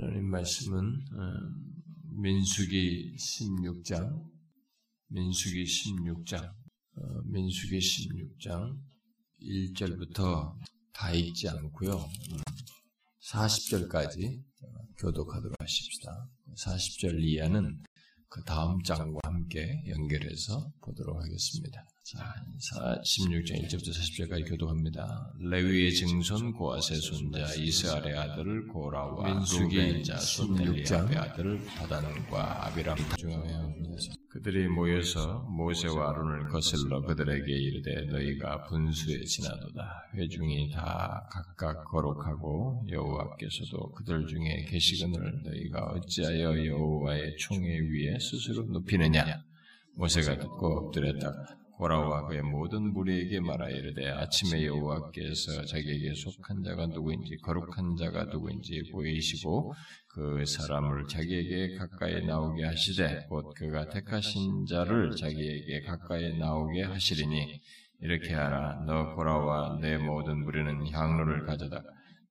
하나님 말씀은 어, 민수기 16장, 민수기 16장, 어, 민수기 16장 1절부터 다 읽지 않고요. 40절까지 교독하도록 하십시다. 40절 이하는 그 다음 장과 함께 연결해서 보도록 하겠습니다. 자, 16장 1절부터 40절까지 교독합니다. 레위의 증손 고아세 손자 이스라엘의 아들 고라와 민수기 자 16장. 아들 바단과 아비람 중하여 그들이 모여서 모세와 아론을 거슬러 그들에게 이르되 너희가 분수에 지나도다. 회중이 다 각각 거룩하고 여호와께서도 그들 중에 계시거늘 너희가 어찌하여 여호와의 총회 위에 스스로 높이느냐? 모세가 듣고 엎드렸다 고라와 그의 모든 무리에게 말하 이르되 아침에 여호와께서 자기에게 속한 자가 누구인지 거룩한 자가 누구인지 보이시고 그 사람을 자기에게 가까이 나오게 하시되 곧 그가 택하신 자를 자기에게 가까이 나오게 하시리니 이렇게 하라. 너 고라와 내 모든 무리는 향로를 가져다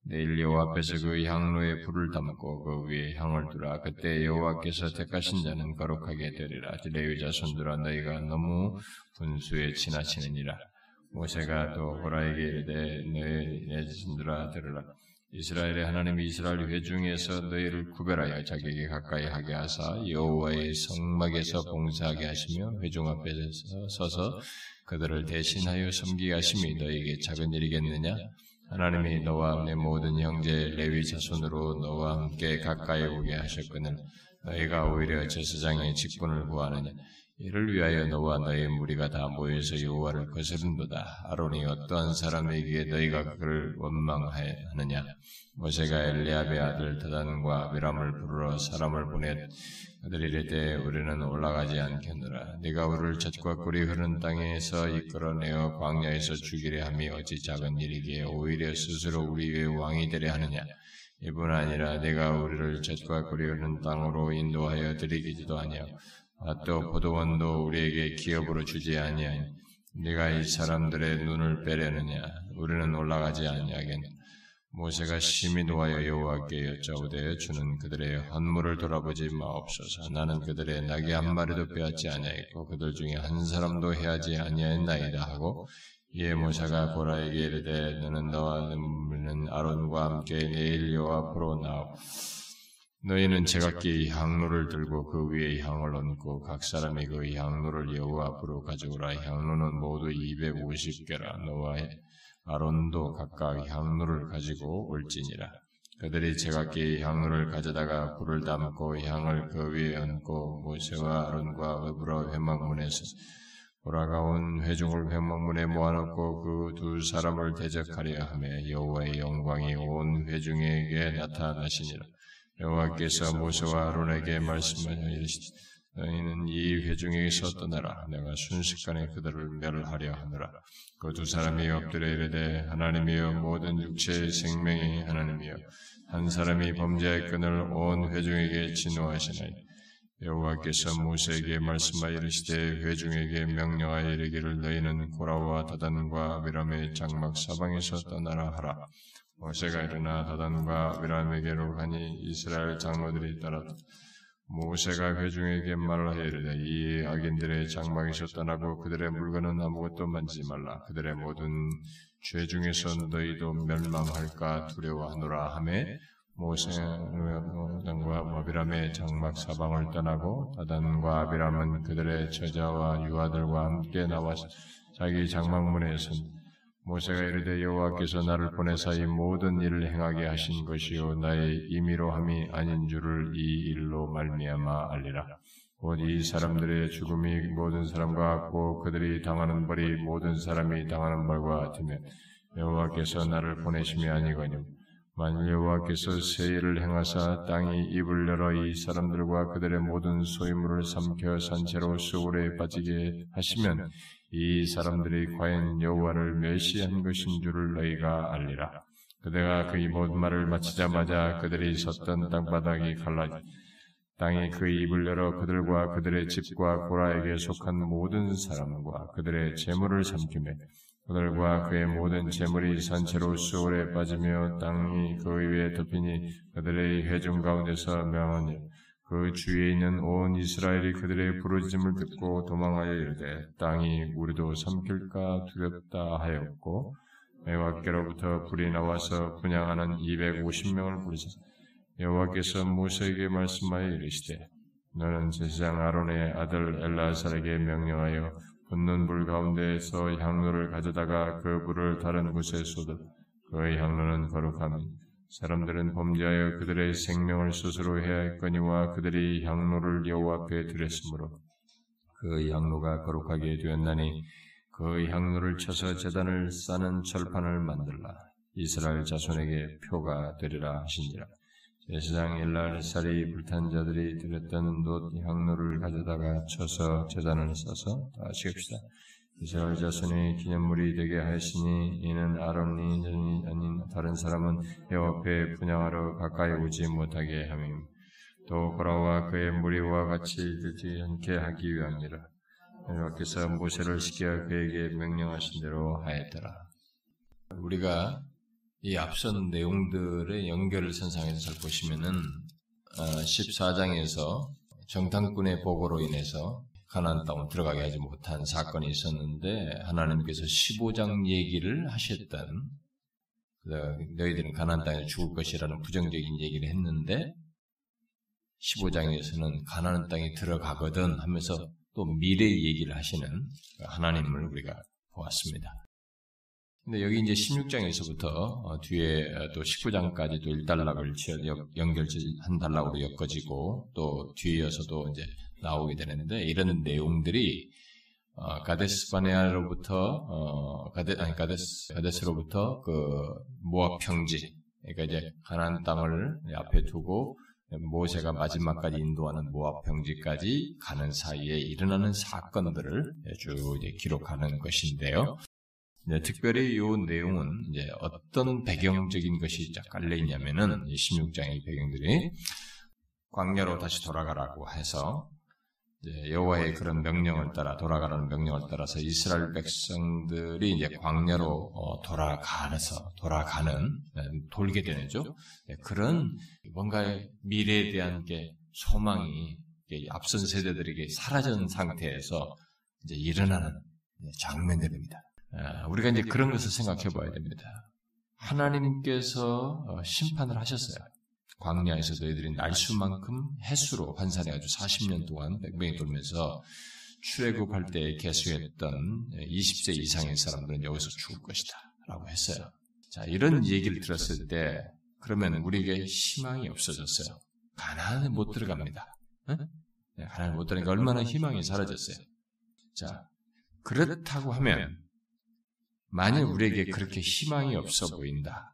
내일 여호와 앞에서 그 향로에 불을 담고 그 위에 향을 두라. 그때 여호와께서 택하신 자는 거룩하게 되리라. 레위 자손들아 너희가 너무 분수에 지나치느니라. 모세가 또 호라에게 이르되 너희 내 자손들아 들으라. 이스라엘의 하나님 이스라엘 회중에서 너희를 구별하여 자기에게 가까이 하게 하사 여호와의 성막에서 봉사하게 하시며 회중 앞에 서서 그들을 대신하여 섬기게 하심이 너희에게 작은 일이겠느냐? 하나님이 너와 내 모든 형제 레위 자손으로 너와 함께 가까이 오게 하셨거늘 너희가 오히려 제사장의 직분을 구하느냐 이를 위하여 너와 너의 무리가 다 모여서 여호와를 거스른도다. 아론이 어떠한 사람에게 너희가 그를 원망하느냐? 모세가 엘리압의 아들 다단과 아비람을 부르러 사람을 보냈 그들이 이르되 우리는 올라가지 않겠노라. 네가 우리를 젖과 꿀이 흐르는 땅에서 이끌어내어 광야에서 죽이려 함이 어찌 작은 일이기에 오히려 스스로 우리의 왕이 되려 하느냐? 이뿐 아니라 내가 우리를 젖과 꿀이 흐르는 땅으로 인도하여 드리기지도 아니하고 또 포도원도 우리에게 기업으로 주지 아니하니 네가 이 사람들의 눈을 빼려느냐? 우리는 올라가지 아니하겠느냐? 모세가 심히 노하여 여호와께 여짜오되 주는 그들의 헌물을 돌아보지 마옵소서. 나는 그들의 낙이 한 마리도 빼앗지 아니하였고 그들 중에 한 사람도 해하지 아니하였나이다 하고 이에 모세가 고라에게 이르되 너는 너와 너는 아론과 함께 내일 여호와 앞으로 나오 너희는 제각기 향로를 들고 그 위에 향을 얹고 각 사람이 그 향로를 여호와 앞으로 가져오라. 향로는 모두 250개라. 너와 아론도 각각 향로를 가지고 올지니라. 그들이 제각기 향로를 가져다가 불을 담고 향을 그 위에 얹고 모세와 아론과 어브라 회막문에서 돌아가온 회중을 회막문에 모아놓고 그 두 사람을 대적하려 하며 여호와의 영광이 온 회중에게 나타나시니라. 여호와께서 모세와 아론에게 말씀하여 이르시되 너희는 이 회중에게서 떠나라. 내가 순식간에 그들을 멸하려 하노라. 그 두 사람이 엎드려 이르되 하나님이여 모든 육체의 생명이 하나님이여 한 사람이 범죄의 끈을 온 회중에게 진노하시나이. 여호와께서 모세에게 말씀하여 이르시되 회중에게 명령하여 이르기를 너희는 고라와 다단과 아비람의 장막 사방에서 떠나라 하라. 모세가 일어나 다단과 아비람에게로 가니 이스라엘 장로들이 따랐다. 모세가 회중에게 말하여 이르되 이 악인들의 장막에서 떠나고 그들의 물건은 아무것도 만지지 말라. 그들의 모든 죄 중에서 너희도 멸망할까 두려워하노라 하매 모세와 아비람의 장막 사방을 떠나고 다단과 아비람은 그들의 처자와 유아들과 함께 나와서 자기 장막문에 선 모세가 이르되 여호와께서 나를 보내사 이 모든 일을 행하게 하신 것이요. 나의 임의로 함이 아닌 줄을 이 일로 말미암아 알리라. 곧 이 사람들의 죽음이 모든 사람과 같고 그들이 당하는 벌이 모든 사람이 당하는 벌과 같으면 여호와께서 나를 보내심이 아니거니와 만일 여호와께서 세일을 행하사 땅이 입을 열어 이 사람들과 그들의 모든 소유물을 삼켜 산채로 수월에 빠지게 하시면 이 사람들이 과연 여호와를 멸시한 것인 줄을 너희가 알리라. 그대가 그의 모든 말을 마치자마자 그들이 섰던 땅바닥이 갈라지 땅이 그 입을 열어 그들과 그들의 집과 고라에게 속한 모든 사람과 그들의 재물을 삼키매 그들과 그의 모든 재물이 산채로 수월에 빠지며 땅이 그 위에 덮이니 그들의 회중 가운데서 명하니 그 주위에 있는 온 이스라엘이 그들의 부르짖음을 듣고 도망하여 이르되 땅이 우리도 삼킬까 두렵다 하였고 여호와께로부터 불이 나와서 분양하는 250명을 부르사 여호와께서 모세에게 말씀하여 이르시되 너는 제사장 아론의 아들 엘라살에게 명령하여 붙는 불 가운데에서 향로를 가져다가 그 불을 다른 곳에 쏟아 그의 향로는 거룩함이 사람들은 범죄하여 그들의 생명을 스스로 해야 할거니와 그들이 향로를 여호와 앞에 드렸으므로 그 향로가 거룩하게 되었나니 그 향로를 쳐서 재단을 싸는 철판을 만들라. 이스라엘 자손에게 표가 되리라 하시니라. 제사장 일날살이 불탄 자들이 드렸던 놋 향로를 가져다가 쳐서 재단을 싸서 다시 합시다 이스라엘 자손의 기념물이 되게 하시니 이는 아론이 아닌 다른 사람은 여호와 앞에 분양하러 가까이 오지 못하게 함임. 또 고라와 그의 무리와 같이 들지 않게 하기 위함이라. 여호와께서 모세를 시켜 그에게 명령하신 대로 하였더라. 우리가 이 앞선 내용들의 연결을 선상에서 잘 보시면은 14장에서 어, 정탐꾼의 보고로 인해서 가나안 땅을 들어가게 하지 못한 사건이 있었는데 하나님께서 15장 얘기를 하셨던 너희들은 가나안 땅에 죽을 것이라는 부정적인 얘기를 했는데 15장에서는 가나안 땅에 들어가거든 하면서 또 미래 얘기를 하시는 하나님을 우리가 보았습니다. 근데 여기 이제 16장에서부터 어, 뒤에 또 19장까지 도 1단락을 연결 한 단락으로 엮어지고 또 뒤에서도 이제 나오게 되는데 이런 내용들이 어, 가데스 바네아로부터 어, 가데 아니 가데스 가데스로부터 그 모압 평지 그러니까 이제 가나안 땅을 앞에 두고 모세가 마지막까지 인도하는 모압 평지까지 가는 사이에 일어나는 사건들을 쭉 기록하는 것인데요. 네, 특별히 이 내용은 이제 어떤 배경적인 것이 쫙 깔려 있냐면은 16장의 배경들이 광야로 다시 돌아가라고 해서 여호와의 그런 명령을 따라 돌아가라는 명령을 따라서 이스라엘 백성들이 이제 광야로 어, 돌아가서 돌아가는 네, 돌게 되죠. 네, 그런 뭔가 미래에 대한 게 소망이 앞선 세대들에게 사라진 상태에서 이제 일어나는 장면들입니다. 아, 우리가 이제 그런 것을 생각해 봐야 됩니다. 하나님께서 어, 심판을 하셨어요. 광야에서 너희들이 날수만큼 해수로 환산해가지고 40년 동안 백명이 돌면서 출애굽할 때 개수했던 20세 이상의 사람들은 여기서 죽을 것이다. 라고 했어요. 자, 이런 얘기를 들었을 때, 그러면 우리에게 희망이 없어졌어요. 가난에 못 들어갑니다. 응? 네, 가난에 못 들어가니까 얼마나 희망이 사라졌어요. 자, 그렇다고 하면, 만일 우리에게 그렇게 희망이 없어 보인다.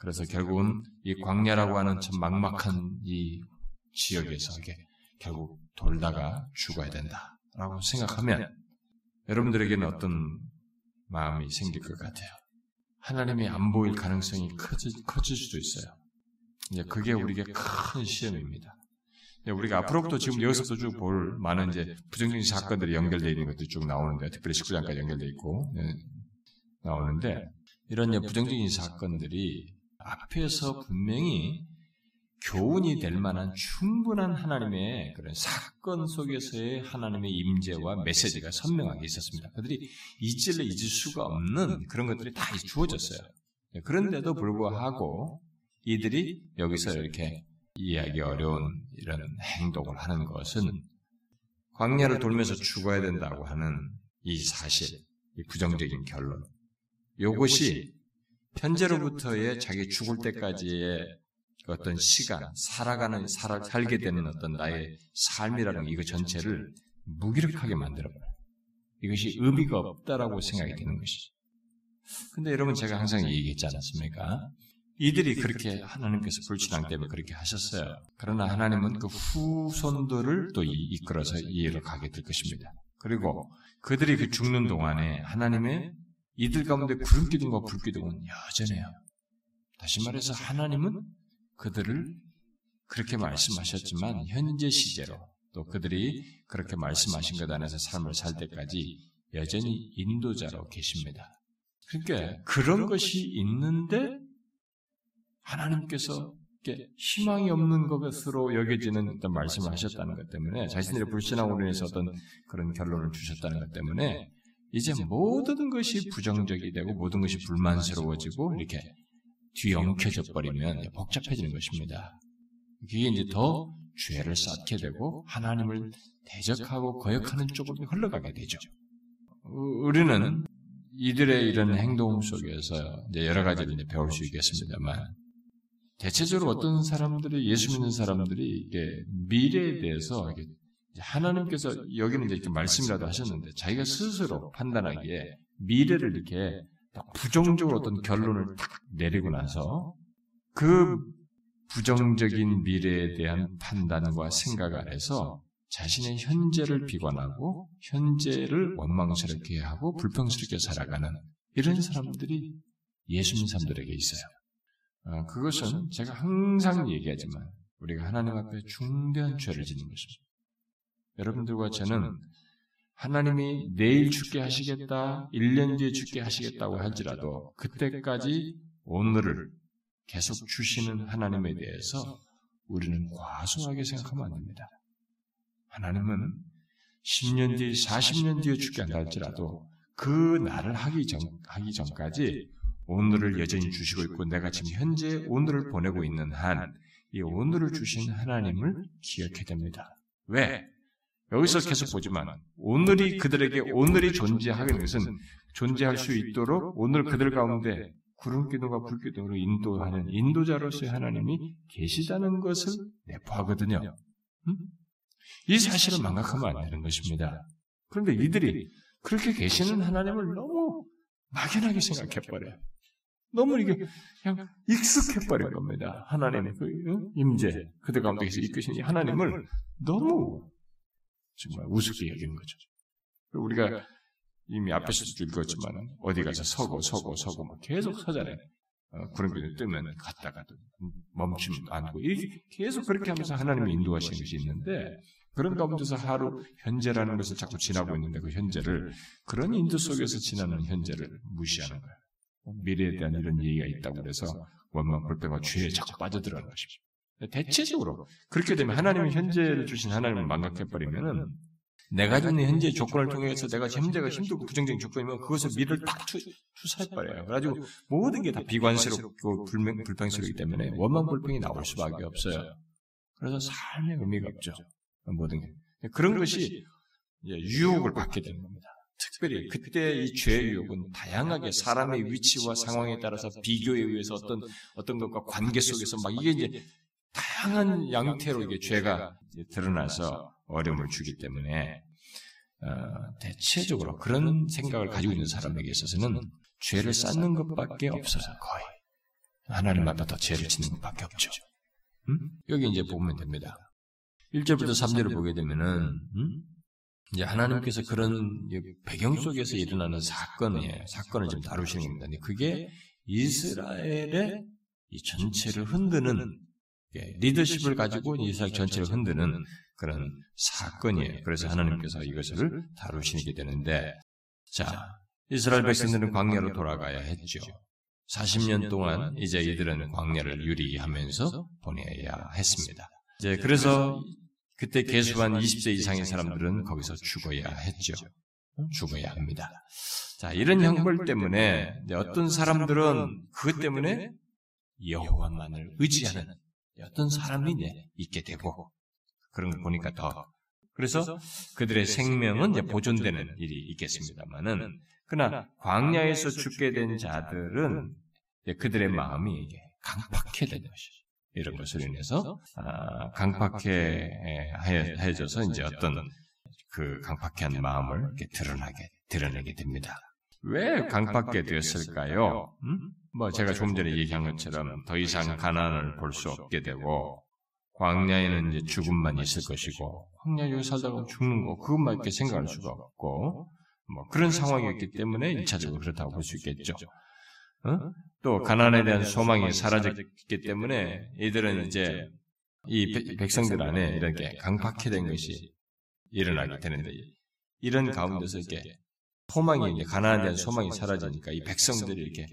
그래서 결국은 이 광야라고 하는 참 막막한 이 지역에서 이게 결국 돌다가 죽어야 된다라고 생각하면 여러분들에게는 어떤 마음이 생길 것 같아요. 하나님이 안 보일 가능성이 커질, 커질 수도 있어요. 이제 그게 우리에게 큰 시험입니다. 우리가 앞으로부터 지금 여기서부터 쭉볼 많은 이제 부정적인 사건들이 연결되어 있는 것들이 쭉 나오는데, 특별히 19장까지 연결되어 있고, 네, 나오는데, 이런 부정적인 사건들이 앞에서 분명히 교훈이 될 만한 충분한 하나님의 그런 사건 속에서의 하나님의 임재와 메시지가 선명하게 있었습니다. 그들이 잊을래 잊을 수가 없는 그런 것들이 다 주어졌어요. 그런데도 불구하고 이들이 여기서 이렇게 이해하기 어려운 이런 행동을 하는 것은 광야를 돌면서 죽어야 된다고 하는 이 사실, 이 부정적인 결론. 이것이 현재로부터의 자기 죽을 때까지의 어떤 시간, 살아가는, 살아, 살게 되는 어떤 나의 삶이라는 이거 전체를 무기력하게 만들어버려요. 이것이 의미가 없다라고 생각이 되는 것이죠. 근데 여러분 제가 항상 얘기했지 않았습니까? 이들이 그렇게 하나님께서 불신앙 때문에 그렇게 하셨어요. 그러나 하나님은 그 후손들을 또 이끌어서 이해로 가게 될 것입니다. 그리고 그들이 그 죽는 동안에 하나님의 이들 가운데 구름 기둥과 불 기둥은 여전해요. 다시 말해서 하나님은 그들을 그렇게 말씀하셨지만 현재 시제로 또 그들이 그렇게 말씀하신 것 안에서 삶을 살 때까지 여전히 인도자로 계십니다. 그러니까 그런 것이 있는데 하나님께서 희망이 없는 것으로 여겨지는 어떤 말씀을 하셨다는 것 때문에 자신들의 불신앙으로 인해서 어떤 그런 결론을 주셨다는 것 때문에 이제 모든 것이 부정적이 되고 모든 것이 불만스러워지고 이렇게 뒤엉켜져 버리면 복잡해지는 것입니다. 그게 이제 더 죄를 쌓게 되고 하나님을 대적하고 거역하는 쪽으로 흘러가게 되죠. 우리는 이들의 이런 행동 속에서 이제 여러 가지를 이제 배울 수 있겠습니다만 대체적으로 어떤 사람들이 예수 믿는 사람들이 이게 미래에 대해서 하나님께서 여기는 이제 이렇게 말씀이라도 하셨는데 자기가 스스로 판단하기에 미래를 이렇게 부정적으로 어떤 결론을 딱 내리고 나서 그 부정적인 미래에 대한 판단과 생각 아래서 자신의 현재를 비관하고 현재를 원망스럽게 하고 불평스럽게 살아가는 이런 사람들이 예수 믿는 사람들에게 있어요. 어, 그것은 제가 항상 얘기하지만 우리가 하나님 앞에 중대한 죄를 짓는 것입니다. 여러분들과 저는 하나님이 내일 죽게 하시겠다, 1년 뒤에 죽게 하시겠다고 할지라도 그때까지 오늘을 계속 주시는 하나님에 대해서 우리는 과소하게 생각하면 안 됩니다. 하나님은 10년 뒤, 40년 뒤에 죽게 한다 할지라도 그 날을 하기 전, 하기 전까지 오늘을 여전히 주시고 있고 내가 지금 현재 오늘을 보내고 있는 한 이 오늘을 주신 하나님을 기억해야 됩니다. 왜? 여기서 계속 보지만 오늘이 그들에게 오늘이 존재하는 것은 존재할 수 있도록 오늘 그들 가운데 구름 기둥과 불 기둥으로 인도하는 인도자로서의 하나님이 계시다는 것을 내포하거든요. 음? 이 사실을 망각하면 안 되는 것입니다. 그런데 이들이 그렇게 계시는 하나님을 너무 막연하게 생각해버려요. 너무 이게 그냥 익숙해버린 겁니다. 하나님의 그 임재, 그들 가운데서 이끄신 이 하나님을 너무 정말 우습게 여기는 거죠. 우리가 이미 앞에서도 읽었지만 어디 가서 서고 서고 서고 막 계속 서잖아요. 어, 구름비를 뜨면 갔다가 또 멈춤 않고 계속 그렇게 하면서 하나님이 인도하시는 것이 있는데 그런 가운데서 하루 현재라는 것을 자꾸 지나고 있는데 그 현재를 그런 인도 속에서 지나는 현재를 무시하는 거예요. 미래에 대한 이런 얘기가 있다고 그래서 원망 불평과 죄에 자꾸 빠져들어가는 것입니다. 대체적으로 그렇게 되면 하나님이 현재를 주신 하나님을 망각해버리면은 내가 주는 현재 조건을 통해서 내가 현재가 힘들고 부정적인 조건이면 그것을 미래를 딱 투, 사해버려요 그래가지고 모든 게 다 비관스럽고 불명, 불평스럽기 때문에 원망 불평이 나올 수밖에 없어요. 그래서 삶의 의미가 없죠. 모든 게. 그런 것이 유혹을 받게 되는 겁니다. 특별히 그때 이 죄의 유혹은 다양하게 사람의 위치와 상황에 따라서 비교에 의해서 어떤 어떤 것과 관계 속에서 막 이게 이제 다양한 양태로 이게 죄가 드러나서 어려움을 주기 때문에 어, 대체적으로 그런 생각을 가지고 있는 사람에게 있어서는 죄를 쌓는 것밖에 없어요. 거의 하나님 앞에 더 죄를 짓는 것밖에 없죠. 음? 여기 이제 보면 됩니다. 1절부터 3절을 보게 되면은 음? 이제 하나님께서 그런 배경 속에서 일어나는 사건이에요. 사건을 지금 다루시는 겁니다. 그게 이스라엘의 이 전체를 흔드는 리더십을 가지고 이스라엘 전체를 흔드는 그런 사건이에요. 그래서 하나님께서 이것을 다루시게 되는데, 자, 이스라엘 백성들은 광야로 돌아가야 했죠. 40년 동안 이제 이들은 광야를 유리하면서 보내야 했습니다. 이제 그래서 그때 계수한 20세 이상의 사람들은 거기서 죽어야 했죠. 죽어야 합니다. 자, 이런 형벌 때문에 어떤 사람들은 그것 때문에 여호와만을 의지하는 어떤 사람이 있게 되고 그런 거 보니까 더 그래서 그들의 생명은 이제 보존되는 일이 있겠습니다만은 그러나 광야에서 죽게 된 자들은 그들의 마음이 강팍해 되는 것이죠. 이런 것으로 인해서 아, 강팍해져서 이제 어떤 그 강팍한 마음을 이렇게 드러나게 드러내게 됩니다. 왜 강팍해 되었을까요? 음? 뭐 제가 조금 전에 얘기한 것처럼 더 이상 가난을 볼 수 없게 되고 광야에는 이제 죽음만 있을 것이고 광야에 살다가 죽는 거 그것만 이렇게 생각할 수가 없고 뭐 그런 상황이었기 때문에 1차적으로 그렇다고 볼 수 있겠죠. 어? 또 가난에 대한 소망이 사라졌기 때문에 이들은 이제 이 백성들 안에 이렇게 강팍해된 것이 일어나게 되는데 이런 가운데서 이렇게 소망이 이제 가나안에 대한 소망이 사라지니까 이 백성들이 이렇게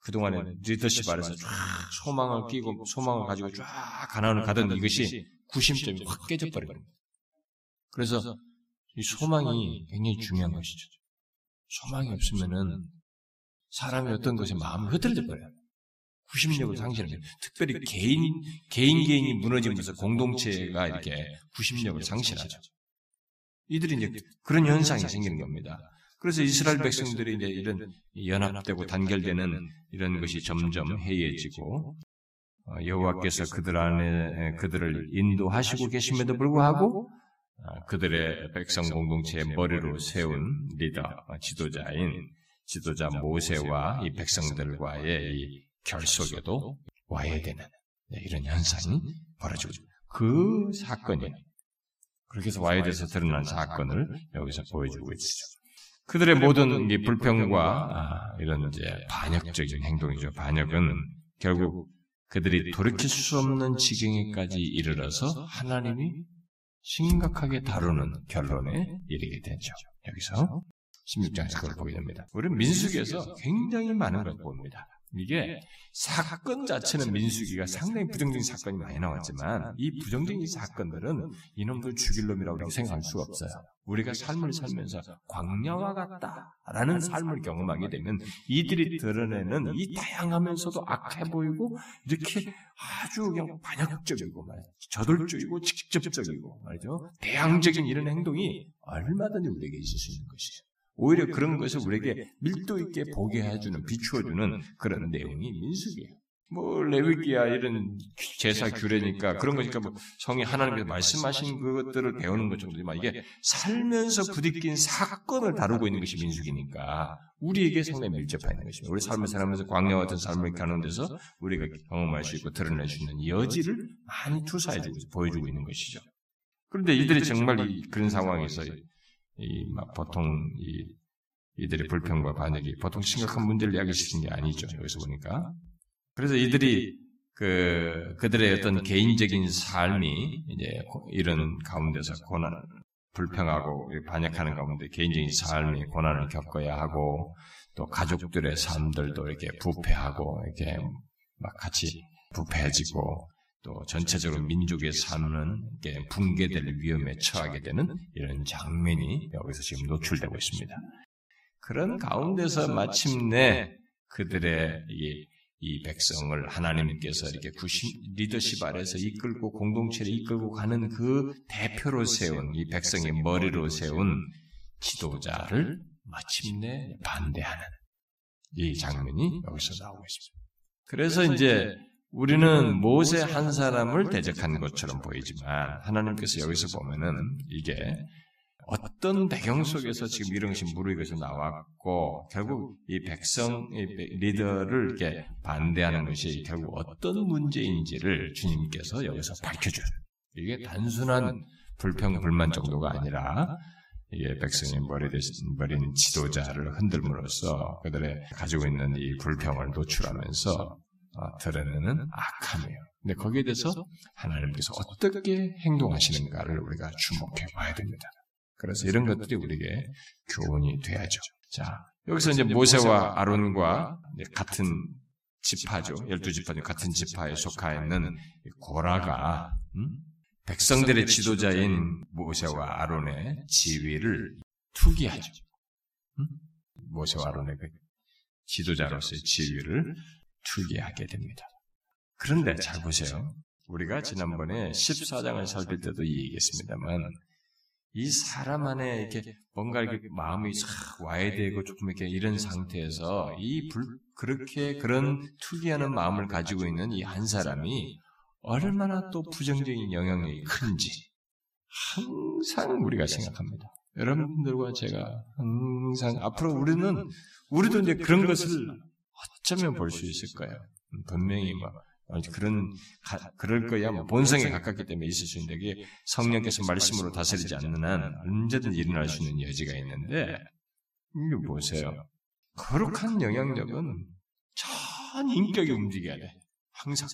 그동안에 리더십 아래서 쫙 소망을 끼고 소망을 가지고 쫙 가나안을 가던 이것이 구심점이 확 깨져버린 겁니다. 그래서 이 소망이 굉장히 중요한 것이죠. 소망이 없으면은 사람이 어떤 것에 마음이 흐트러져 버려요. 구심력을 상실하죠. 특별히 개인, 개인 개인이 무너지면서 공동체가 이렇게 구심력을 상실하죠. 이들이 이제 그런 현상이 생기는 겁니다. 그래서 이스라엘 백성들이 이제 이런 연합되고 단결되는 이런 것이 점점 해이해지고 어, 여호와께서 그들 안에 그들을 인도하시고 계심에도 불구하고 어, 그들의 백성 공동체의 머리로 세운 리더 어, 지도자인 지도자 모세와 이 백성들과의 이 결속에도 와야 되는 네, 이런 현상이 벌어지고 그 사건이 그렇게 해서 와야 돼서 드러난 사건을 여기서 보여주고 있죠. 그들의 모든 이 불평과 아, 이런 이제 반역적인 행동이죠. 반역은 결국 그들이 돌이킬 수 없는 지경에까지 이르러서 하나님이 심각하게 다루는 결론에 이르게 되죠. 여기서 16장에서 그걸 보게 됩니다. 우리는 민수기에서 굉장히 많은 걸 봅니다. 이게 사건 자체는 민수기가 상당히 부정적인 사건이 많이 나왔지만 이 부정적인 사건들은 이놈들 죽일 놈이라고 생각할 수가 없어요. 우리가 삶을 살면서 광야와 같다라는 삶을 경험하게 되면 이들이 드러내는 이 다양하면서도 악해 보이고 이렇게 아주 그냥 반역적이고 말이죠. 저돌적이고 직접적이고 말이죠. 대항적인 이런 행동이 얼마든지 우리에게 있을 수 있는 것이죠. 오히려 그런 것을 우리에게 밀도 있게 보게 해주는, 비추어주는 그런 내용이 민숙이에요. 뭐 레위기야 이런 제사 규례니까 그런 거니까 뭐 성이 하나님께서 말씀하신 그것들을 배우는 것 정도지만 이게 살면서 부딪힌 사건을 다루고 있는 것이 민숙이니까 우리에게 상당히 밀접해 있는 것입니다. 우리 삶을 살면서 광야 같은 삶을 가는 데서 우리가 경험할 수 있고 드러낼 수 있는 여지를 많이 투사해주고 보여주고 있는 것이죠. 그런데 이들이 정말 이, 그런 상황에서 이, 막 보통 이, 이들의 불평과 반역이 보통 심각한 문제를 야기시킨 게 아니죠. 여기서 보니까. 그래서 이들이 그, 그들의 어떤 개인적인 삶이 이제 이런 가운데서 고난, 불평하고 반역하는 가운데 개인적인 삶이 고난을 겪어야 하고 또 가족들의 삶들도 이렇게 부패하고 이렇게 막 같이 부패해지고 또 전체적으로 민족의 삶은 붕괴될 위험에 처하게 되는 이런 장면이 여기서 지금 노출되고 있습니다. 그런 가운데서 마침내 그들의 이, 이 백성을 하나님께서 이렇게 구심, 리더십 아래서 이끌고 공동체를 이끌고 가는 그 대표로 세운 이 백성의 머리로 세운 지도자를 마침내 반대하는 이 장면이 여기서 나오고 있습니다. 그래서 이제 우리는 모세 한 사람을 대적한 것처럼 보이지만 하나님께서 여기서 보면은 이게 어떤 배경 속에서 지금 이런 것이 무르익어서 나왔고 결국 이 백성 이 리더를 이렇게 반대하는 것이 결국 어떤 문제인지를 주님께서 여기서 밝혀줘요. 이게 단순한 불평 불만 정도가 아니라 이게 백성이 머리 대신 버린 지도자를 흔들므로써 그들의 가지고 있는 이 불평을 노출하면서 어, 드러내는 악함이에요. 근데 거기에 대해서 하나님께서 어떻게 행동하시는가를 우리가 주목해 봐야 됩니다. 그래서 이런 것들이 우리에게 교훈이 돼야죠. 자, 여기서 이제 모세와 아론과 같은 지파죠. 열두 지파 중 같은 지파에 속하 있는 고라가 음? 백성들의 지도자인 모세와 아론의 지위를 투기하죠. 음? 모세와 아론의 그 지도자로서의 지위를 투기하게 됩니다. 그런데 잘 보세요. 우리가 지난번에 14장을 살필 때도 이 얘기했습니다만 이 사람 안에 이렇게 뭔가 이렇게 마음이 싹 와야 되고 조금 이렇게 이런 상태에서 이 불, 그렇게 그런 투기하는 마음을 가지고 있는 이 한 사람이 얼마나 또 부정적인 영향력이 큰지 항상 우리가 생각합니다. 여러분들과 제가 항상 앞으로 우리는 우리도 이제 그런 것을 어쩌면 볼 수 있을 거예요. 분명히 뭐 그런 가, 그럴 거야 뭐 본성에 가깝기 때문에 있을 수 있는데 그게 성령께서 말씀으로 다스리지 않는 한 언제든지 일어날 수 있는 여지가 있는데 이거 보세요. 거룩한 영향력은 전 인격이 움직여야 돼. 항상.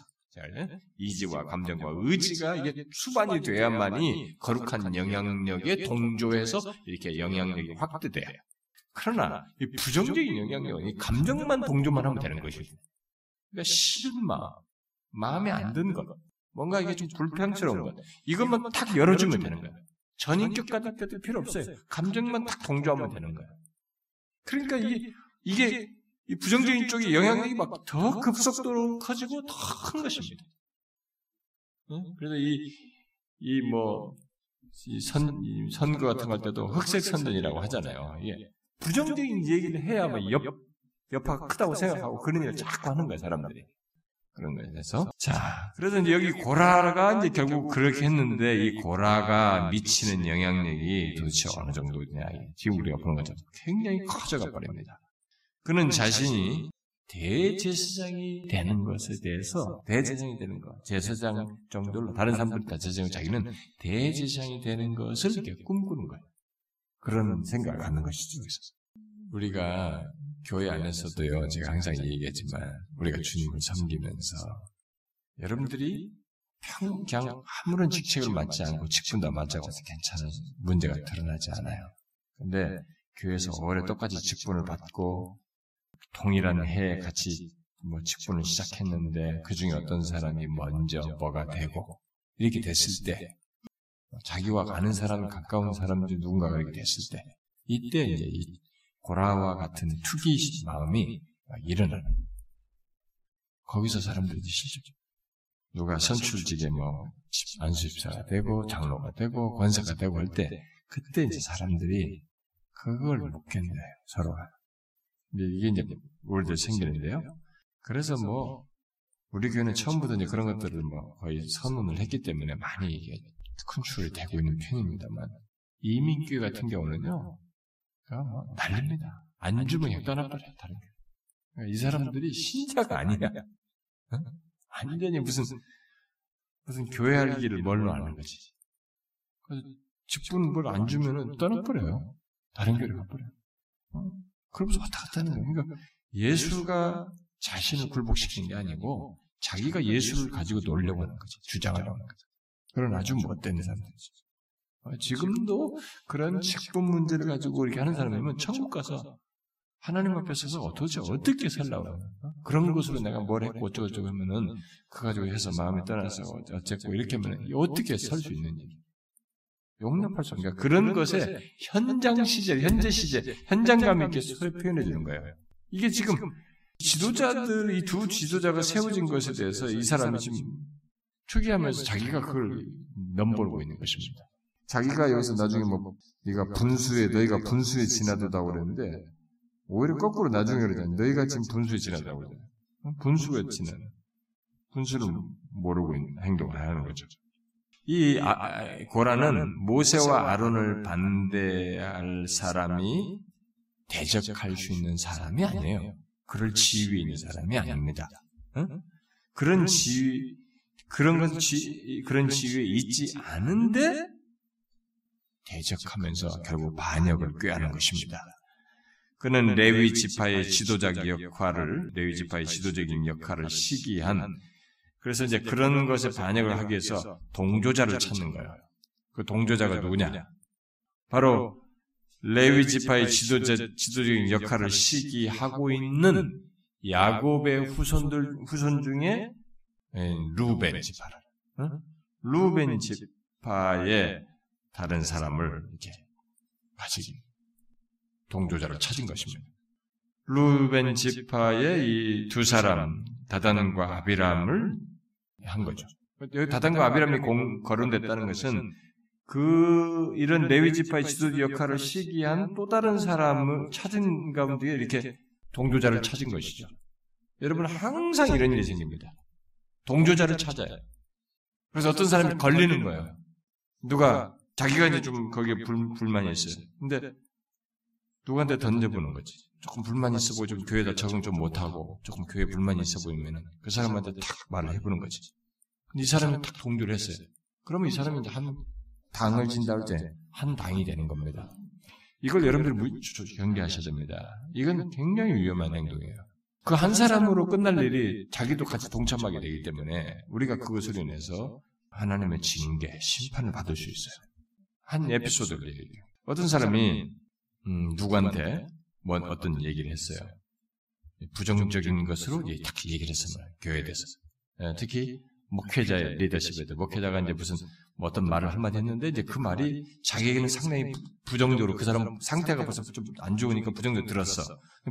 이지와 감정과 의지가 이게 수반이 돼야만이 거룩한 영향력에 동조해서 이렇게 영향력이 확대돼요. 그러나 이 부정적인 영향력은 이 감정만 동조만 하면 되는 것이죠. 그러니까 싫은 마음, 마음에 안 드는 것, 뭔가 이게 좀 불평스러운 것, 이것만 탁 열어주면 되는 거예요. 전인격 같은 것도 필요 없어요. 감정만 탁 동조하면 되는 거예요. 그러니까 이, 이게 이 부정적인 쪽의 영향력이 막 더 급속도로 커지고 더 큰 것입니다. 그래서 이, 이 뭐, 이 선, 이 선거 같은 거할 때도 흑색 선전이라고 하잖아요. 예. 부정적인 얘기를 해야 뭐 옆, 여파가 크다고 생각하고 그런 일을 자꾸 하는 거예요, 사람들이. 그런 거에 대해서. 자, 그래서 이제 여기 고라가 이제 결국 그렇게 했는데 이 고라가 미치는 영향력이 도대체 어느 정도냐. 지금 우리가 보는 것처럼 굉장히 커져가 버립니다. 그는 자신이 대제사장이 되는 것에 대해서 대제사장이 되는 것, 제사장 정도로 다른 사람들이 다 제사장 자기는 대제사장이 되는 것을 이렇게 꿈꾸는 거예요. 그런 생각을 갖는 것이죠. 우리가 교회 안에서도요, 제가 항상 얘기했지만, 우리가 주님을 섬기면서, 여러분들이 평, 그냥 아무런 직책을 맡지 않고 직분도 맡지 않고 괜찮은 문제가 드러나지 않아요. 근데 교회에서 오래 똑같이 직분을 받고, 동일한 해에 같이 뭐 직분을 시작했는데, 그 중에 어떤 사람이 먼저 뭐가 되고, 이렇게 됐을 때, 자기와 가는 사람, 가까운 사람들이 누군가가 이렇게 됐을 때, 이때 이제 이 고라와 같은 투기 마음이 일어나는. 거기서 사람들이 싫죠. 누가 선출직에 뭐 안수입사가 되고 장로가 되고 권사가 되고 할 때 그때 이제 사람들이 그걸 묻겠네요 서로가. 근데 이게 이제 우리들 생기는데요. 그래서 뭐 우리 교회는 처음부터 이제 그런 것들을 뭐 거의 선언을 했기 때문에 많이 이게 컨트롤이 되고 있는 편입니다만 이민교회 같은 경우는요. 뭐 난립니다. 안 주면 그냥 떠나버려요, 다른 교이 사람들이 신자가 아니야. 어? 완전히 무슨, 무슨 교회 할 길을 뭘로 아는 거지. 그래서 직분 뭘 안 주면은 떠나버려요. 다른 교회를 가버려요. 어? 그러면서 왔다 갔다 하는 거예요. 그러니까 예수가 자신을 굴복시키는 게 아니고 자기가 예수를 가지고 놀려고 하는 거지. 주장하려고 하는 거지. 그런 아주 못된 사람들이지. 어, 지금도 그런 직분 문제를 가지고 이렇게 하는 사람이면 천국 가서 하나님 앞에 서서 도대체 어떻게 살라고 어? 그런 것으로 내가 뭘 했고 어쩌고저쩌고 하면은 그 가지고 해서 마음이 떠나서 어쨌고 이렇게 하면 어떻게 살 수 있는 일이 용납할 수 없는 그런 것에 현장 시절, 현재 시절, 현장감 있게 표현해 주는 거예요. 이게 지금 지도자들, 이 두 지도자가 세워진 것에 대해서 이 사람이 지금 투기하면서 자기가 그걸 넘보고 있는 것입니다. 자기가 여기서 나중에 뭐 네가 분수에 너희가 분수에 지나도다고 그랬는데 오히려 거꾸로 나중에 그러잖아. 너희가 지금 분수에 지나다고 그러잖아. 분수에 지나. 분수를 모르고 있는 행동을 하는 거죠. 이 아, 아, 고라는 모세와 아론을 반대할 사람이 대적할 수 있는 사람이 아니에요. 그럴 지위에 있는 사람이 아닙니다. 응? 그런 지위, 그런 건 지, 그런 지위에 있지 않은데 대적하면서 결국 반역을 꾀하는 것입니다. 그는 레위 지파의 지도적 역할을 레위 지파의 지도적인 역할을 시기한 그래서 이제 그런 것에 반역을 하기 위해서 동조자를 찾는 거예요. 그 동조자가 누구냐? 바로 레위 지파의 지도자 지도적인 역할을 시기하고 있는 야곱의 후손들 후손 중에 루벤 지파를 루벤 지파의 다른 사람을 이렇게 가지기 동조자를 찾은 것입니다. 루벤 지파의 이 두 사람 다단과 아비람을 한 거죠. 여기 다단과 아비람이 공, 거론됐다는 것은 그 이런 레위 지파의 지도 역할을 시기한 또 다른 사람을 찾은 가운데 이렇게 동조자를 찾은 것이죠. 여러분 항상 이런 일이 생깁니다. 동조자를 찾아요. 그래서 어떤 사람이 걸리는 거예요. 누가 자기가 이제 좀 거기에 불, 불만이 있어요. 근데 누구한테 던져보는 거지. 조금 불만이 있어 보이고 좀 교회에다 적응 좀 못하고 조금 교회에 불만이 있어 보이면은 그 사람한테 탁 말을 해보는 거지. 근데 이 사람이 탁 동조를 했어요. 그러면 이 사람이 이제 한 당을 진다 할때 한 당이 되는 겁니다. 이걸 여러분들이 경계하셔야 됩니다. 이건 굉장히 위험한 행동이에요. 그 한 사람으로 끝날 일이 자기도 같이 동참하게 되기 때문에 우리가 그것을 인해서 하나님의 징계, 심판을 받을 수 있어요. 한 에피소드를 얘기해요. 어떤 사람이 음, 누구한테 뭔 어떤 얘기를 했어요. 부정적인 것으로 딱 얘기를 했어요. 교회에 대해서. 예, 특히 목회자의 리더십에도 목회자가 이제 무슨 뭐 어떤 말을 한마디 했는데 이제 그 말이 자기에게는 상당히 부정적으로 그 사람 상태가 벌써 좀 안 좋으니까 부정적으로 들었어.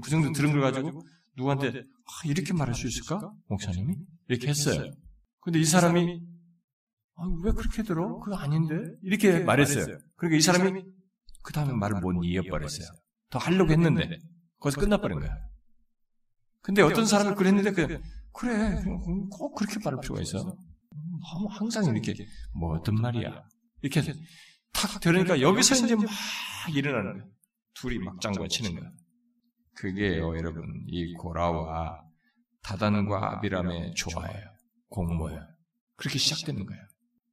부정적으로 들은 걸 가지고 누구한테 아, 이렇게 말할 수 있을까? 목사님이? 이렇게 했어요. 근데 이 사람이 아, 왜 그렇게 들어? 그거 아닌데? 이렇게 말했어요. 그러니까 이 사람이 그 다음에 말을 못 이어버렸어요. 더 하려고 했는데 거기서 끝나버린 거야. 근데 어떤 사람이 그랬는데 그냥 그래 꼭 그렇게 말할 필요가 있어. 항상 이렇게 뭐 어떤 말이야 이렇게 탁 들으니까 여기서 이제 막 일어나는 거야. 둘이 막 장구가 치는 거야. 그게요 여러분 이 고라와 다단과 아비람의 조화예요. 공모예요. 그렇게 시작되는 거예요.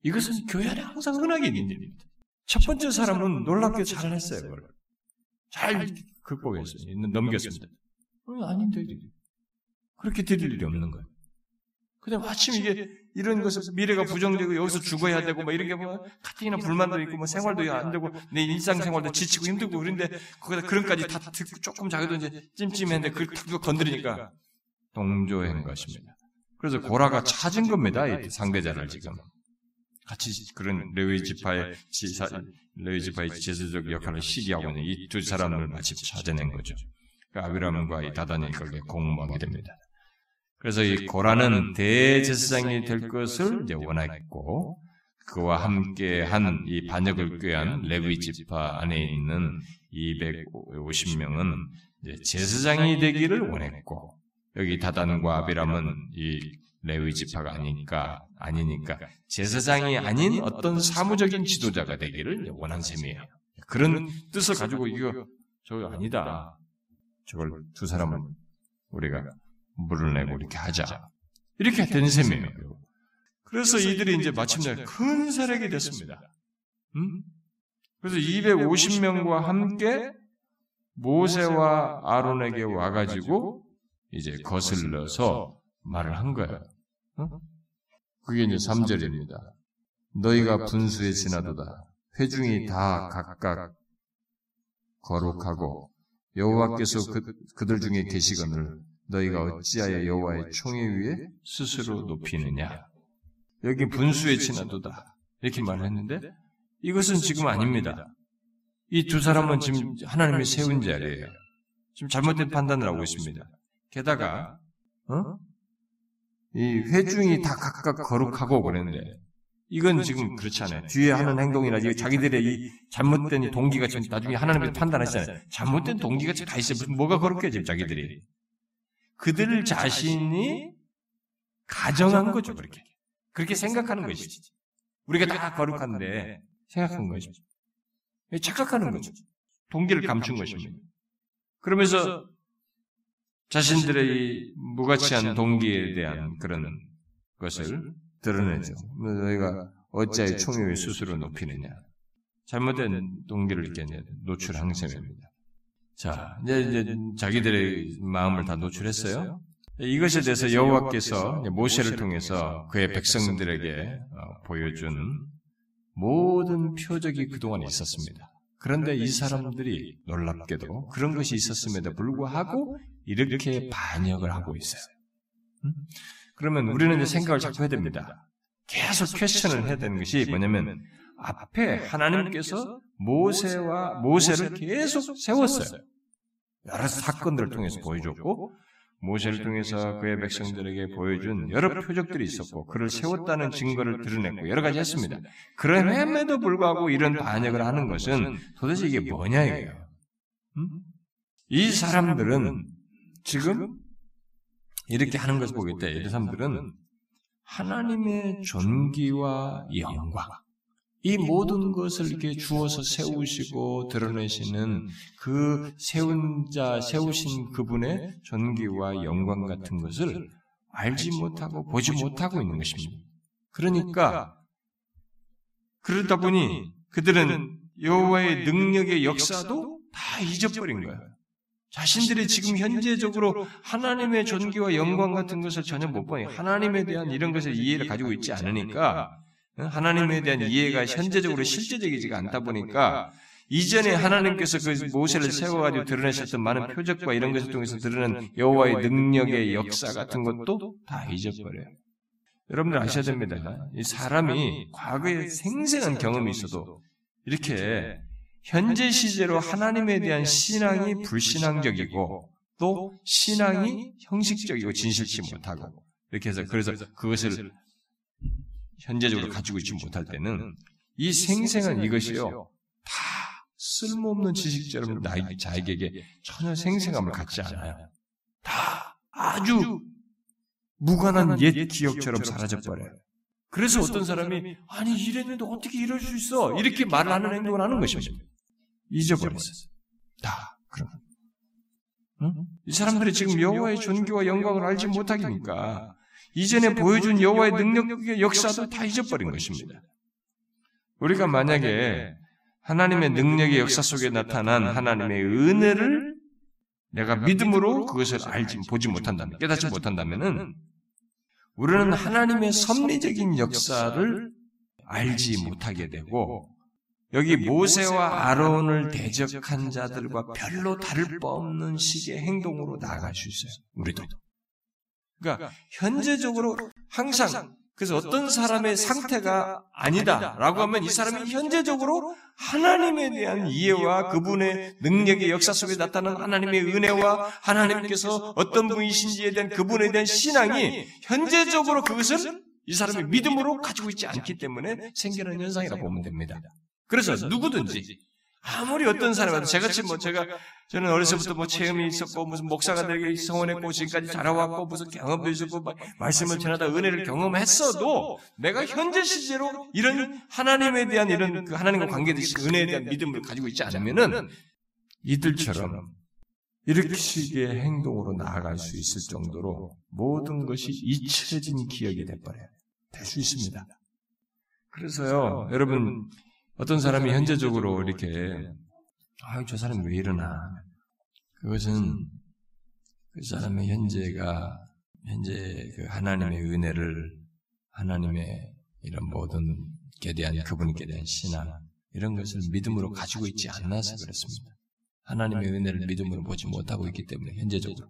이것은 교회 안에 항상 흔하게 있는 일입니다. 첫 번째 사람은 놀랍게 잘했어요. 그걸. 잘 극복했어요. 넘겼습니다. 어, 아닌데 그렇게 드릴 일이 없는 거예요. 근데 마침 이게 이런 것을 미래가 부정되고 여기서 죽어야 되고 뭐 이런 게뭐 가뜩이나 불만도 있고 뭐 생활도 안 되고 내 일상 생활도 지치고 힘들고 그런데 거기다 그런까지 다 듣고 조금 자기도 이제 찜찜했는데 그걸 탁 건드리니까 동조한 것입니다. 그래서 고라가 찾은 겁니다. 이 상대자를 지금. 같이 그런 레위 지파의 지사, 레위 지파의 제사적 역할을 시기하고 있는 이 두 사람을 마치 찾아낸 거죠. 그러니까 아비람과 이 다단이 거기에 공모하게 됩니다. 그래서 이 고라는 대제사장이 될 것을 이제 원했고 그와 함께 한 이 반역을 꾀한 레위 지파 안에 있는 250명은 제사장이 되기를 원했고 여기 다단과 아비람은 이 레위 지파가 아니니까 아니니까 제사장이 아닌 어떤 사무적인 지도자가 되기를 원한 셈이에요. 그런 뜻을 가지고 이거 저 아니다. 저걸 두 사람은 우리가 물을 내고 이렇게 하자. 이렇게 된 셈이에요. 그래서 이들이 이제 마침내 큰 세력이 됐습니다. 음? 그래서 250명과 함께 모세와 아론에게 와가지고 이제 거슬러서 말을 한 거예요. 어? 그게 이제 3절입니다. 너희가 분수에 지나도다. 회중이 다 각각 거룩하고 여호와께서 그, 그들 중에 계시거늘 너희가 어찌하여 여호와의 총회 위에 스스로 높이느냐? 여기 분수에 지나도다. 이렇게 말했는데 이것은 지금 아닙니다. 이 두 사람은 지금 하나님이 세운 자리예요. 지금 잘못된 판단을 하고 있습니다. 게다가 어? 이 회중이 다 각각 거룩하고 그랬는데 이건 지금 그렇지 않아요. 뒤에 하는 행동이나 자기들의 이 잘못된 동기가 지금 나중에 하나님께서 판단하시잖아요. 잘못된 동기가 지금 다 있어요. 뭐가 거룩해 지금 자기들이. 그들 자신이 가정한 거죠, 그렇게. 그렇게 생각하는 것이지. 우리가 다 거룩한데 생각한 것이죠. 착각하는 거죠. 동기를 감춘 것입니다. 그러면서 자신들의 무가치한 동기에 대한 그런 것을 드러내죠. 너희가 어찌하여 총회의 스스로 높이느냐. 잘못된 동기를 이렇게 노출한 셈입니다. 자, 이제, 이제 자기들의 마음을 다 노출했어요. 이것에 대해서 여호와께서 모세를 통해서 그의 백성들에게 어, 보여준 모든 표적이 그동안 있었습니다. 그런데 이 사람들이 놀랍게도 그런 것이 있었음에도 불구하고 이렇게 반역을 하고 있어요. 음? 그러면 우리는 이제 생각을 자꾸 해야 됩니다. 계속 퀘스천을 해야 되는 것이 뭐냐면 앞에 하나님께서 모세와 모세를 계속 세웠어요. 여러 사건들을 통해서 보여줬고 모세를 통해서 그의 백성들에게 보여준 여러 표적들이 있었고 그를 세웠다는 증거를 드러냈고 여러 가지 했습니다. 그럼에도 불구하고 이런 반역을 하는 것은 도대체 이게 뭐냐 이거예요. 음? 이 사람들은 지금 이렇게 하는 것을 보기 때 이 사람들은 하나님의 존귀와 영광, 이 모든 것을 이렇게 주어서 세우시고 드러내시는 그 세운 자, 세우신 그분의 존귀와 영광 같은 것을 알지 못하고 보지 못하고 있는 것입니다. 그러니까 그러다 보니 그들은 여호와의 능력의 역사도 다 잊어버린 거예요. 자신들이 지금 현재적으로 하나님의 존귀와 영광 같은 것을 전혀 못 보니 하나님에 대한 이런 것을 이해를 가지고 있지 않으니까 하나님에 대한 이해가 현재적으로 실제적이지가 않다 보니까 이전에 하나님께서 그 모세를 세워가지고 드러내셨던 많은 표적과 이런 것을 통해서 드러낸 여호와의 능력의 역사 같은 것도 다 잊어버려요. 여러분들 아셔야 됩니다. 이 사람이 과거에 생생한 경험이 있어도 이렇게 현재 시제로 하나님에 대한 신앙이 불신앙적이고 또 신앙이 형식적이고 진실치 못하고 이렇게 해서 그래서 그것을 현재적으로 가지고 있지 못할 때는 이 생생한 이것이요 다 쓸모없는 지식처럼 나의 자에게 전혀 생생함을 갖지 않아요. 다 아주 무관한 옛 기억처럼 사라져 버려요. 그래서 어떤 사람이 아니 이랬는데 어떻게 이럴 수 있어? 이렇게 말을 하는 행동을 하는 것입니다. 잊어버렸어요. 다 그럼. 응? 이 사람들이 지금 여호와의 존귀와 영광을 알지 못하기니까 이전에 보여준 여호와의 능력의 역사도 다 잊어버린 것입니다. 우리가 만약에 하나님의 능력의 역사 속에 나타난 하나님의 은혜를 내가 믿음으로 그것을 알지 보지 못한다면 깨닫지 못한다면은 우리는 하나님의 섭리적인 역사를 알지 못하게 되고 여기 모세와 아론을 대적한 자들과 별로 다를 바 없는 식의 행동으로 나아갈 수 있어요. 우리도. 그러니까 현재적으로 항상 그래서 어떤 사람의 상태가 아니다라고 하면 이 사람이 현재적으로 하나님에 대한 이해와 그분의 능력의 역사 속에 나타나는 하나님의 은혜와 하나님께서 어떤 분이신지에 대한 그분에 대한 신앙이 현재적으로 그것을 이 사람이 믿음으로 가지고 있지 않기 때문에 생겨난 현상이라고 보면 됩니다. 그래서 누구든지 아무리 어떤 사람이라도 제같이 뭐 제가 저는 어려서부터 뭐 체험이 있었고 무슨 목사가 되게 성원했고 지금까지 자라왔고 무슨 경험도 있었고 말씀을 전하다 은혜를 경험했어도 내가 현재 시제로 이런 하나님에 대한 이런 그 하나님과 관계되신 은혜에 대한 믿음을 가지고 있지 않으면은 이들처럼 이렇게 식의 행동으로 나아갈 수 있을 정도로 모든 것이 잊혀진 기억이 돼버려요. 될 수 있습니다. 그래서요, 여러분 어떤 사람이 현재적으로 이렇게 아, 저 사람이 왜 이러나? 그것은 그 사람의 현재가 현재 그 하나님의 은혜를 하나님의 이런 모든 게 대한 그분께 대한 신앙 이런 것을 믿음으로 가지고 있지 않나서 그렇습니다. 하나님의 은혜를 믿음으로 보지 못하고 있기 때문에 현재적으로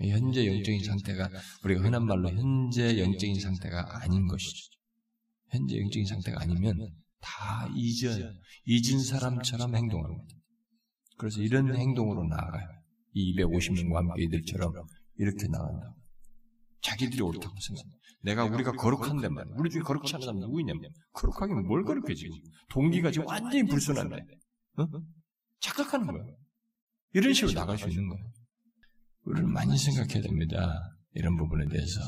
현재 영적인 상태가 우리가 흔한 말로 현재 영적인 상태가 아닌 것이죠. 현재 영적인 상태가 아니면 다 잊은, 잊은 사람처럼 행동합니다. 그래서 이런 행동으로 나아가요. 이 250명과 함께 이들처럼 이렇게 나간다. 자기들이 옳다고 생각합니다. 내가 우리가 거룩한데 말이야. 우리 중에 거룩치 않은 사람 누구 있냐면 거룩하긴 뭘 거룩해 지금. 동기가 지금 완전히 불순한데. 어? 착각하는 거예요. 이런 식으로 나갈 수 있는 거예요. 우리는 많이 생각해야 됩니다. 이런 부분에 대해서.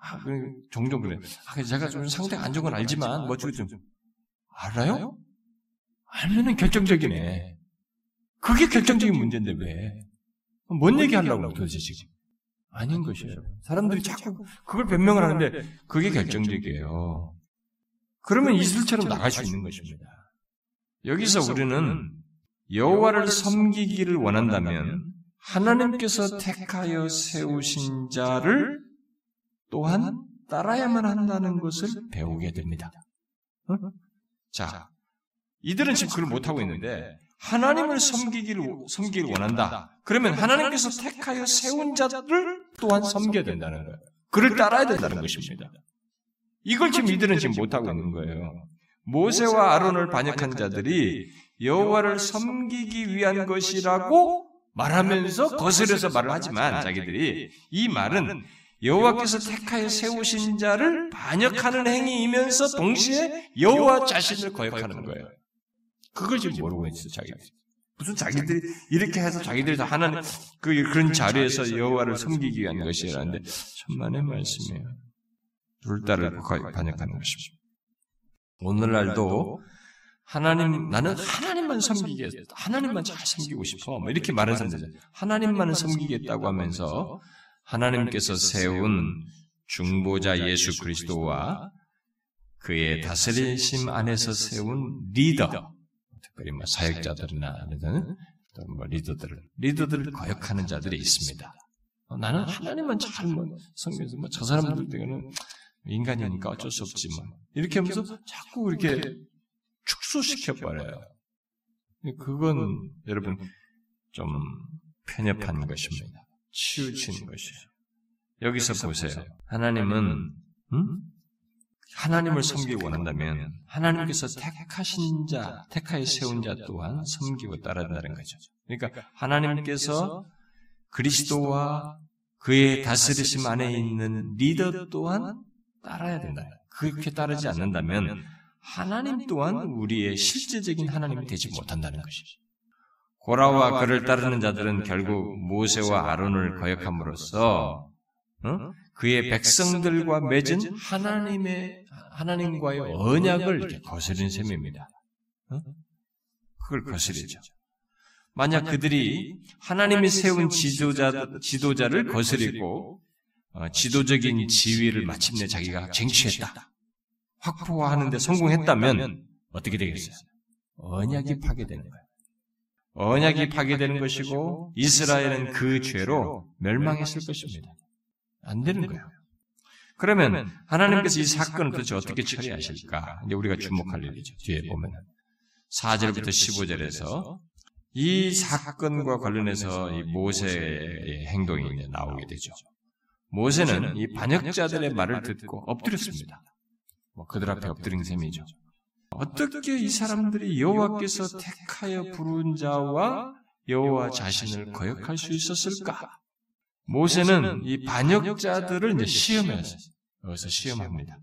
아, 그 종종 그래. 아, 제가 좀 상태가 안 좋은 건 알지만, 뭐, 좀, 알아요? 알면은 결정적이네. 그게 결정적인 문제인데 왜? 뭔 얘기 하려고 도대체 지금? 아닌 것이에요. 사람들이 자꾸 그걸 변명을 하는데 그게 결정적이에요. 그러면 이슬처럼 나갈 수 있는 것입니다. 여기서 우리는 여호와를 섬기기를 원한다면 하나님께서 택하여 세우신 자를 또한 따라야만 한다는 것을 배우게 됩니다. 어? 자, 이들은 지금 그걸 못하고 있는데, 하나님을 섬기기를, 섬기기를 원한다. 그러면 하나님께서 택하여 세운 자들을 또한 섬겨야 된다는 거예요. 그를 따라야 된다는 것입니다. 이걸 지금 이들은 지금 못하고 있는 거예요. 모세와 아론을 반역한 자들이 여호와를 섬기기 위한 것이라고 말하면서 거슬려서 말을 하지만 자기들이 이 말은 여호와께서 택하여 세우신 자를 반역하는 행위이면서 동시에 여호와 자신을 거역하는 거예요. 그걸 지금 모르고 있어 자기들. 무슨 자기들이 이렇게 해서 자기들이 다 하나님 그 그런 자리에서 여호와를 섬기기 위한 것이라는데 천만의 말씀이에요. 둘 다를 반역하는 것입니다. 오늘날도 하나님 나는 하나님만 섬기겠다. 하나님만 잘 섬기고 싶어. 뭐 이렇게 말하는 사람들 하나님만을 섬기겠다고 하면서 하나님께서 세운 중보자 예수 그리스도와 그의 다스리심 안에서 세운 리더, 특별히 뭐 사역자들이나 뭐 리더들을 리더들을 거역하는 자들이 있습니다. 어, 나는 하나님만 잘 뭐, 성경에서 뭐 저 사람들 때는 인간이니까 어쩔 수 없지 뭐 이렇게 하면서 자꾸 이렇게 축소시켜 버려요. 그건 여러분 좀 편협한 것입니다. 치우친 것이에요. 여기서 보세요. 하나님은 음? 하나님을 섬기고 원한다면 하나님께서 택하신 자, 택하여 세운 자 또한 섬기고 따라야 된다는 거죠. 그러니까 하나님께서 그리스도와 그의 다스리심 안에 있는 리더 또한 따라야 된다. 그렇게 따르지 않는다면 하나님 또한 우리의 실제적인 하나님이 되지 못한다는 것이죠. 고라와 그를 따르는 자들은 결국 모세와 아론을 거역함으로써 어? 그의 백성들과 맺은 하나님의 하나님과의 언약을 거스린 셈입니다. 어? 그걸 거스리죠. 만약 그들이 하나님이 세운 지도자 지도자를 거스리고 어, 지도적인 지위를 마침내 자기가 쟁취했다, 확보하는데 성공했다면 어떻게 되겠어요? 언약이 파괴되는 거예요. 언약이 파괴되는 것이고 이스라엘은 그 죄로 멸망했을 것입니다. 안 되는 거예요. 그러면 하나님께서 이 사건을 도대체 어떻게 처리하실까? 이제 우리가 주목할 일이죠. 뒤에 보면 4절부터 15절에서 이 사건과 관련해서 이 모세의 행동이 나오게 되죠. 모세는 이 반역자들의 말을 듣고 엎드렸습니다. 뭐 그들 앞에 엎드린 셈이죠. 어떻게 이 사람들이 여호와께서 택하여 부른 자와 여호와 자신을 거역할 수 있었을까? 모세는 이 반역자들을 이제 시험해서 여기서 시험합니다.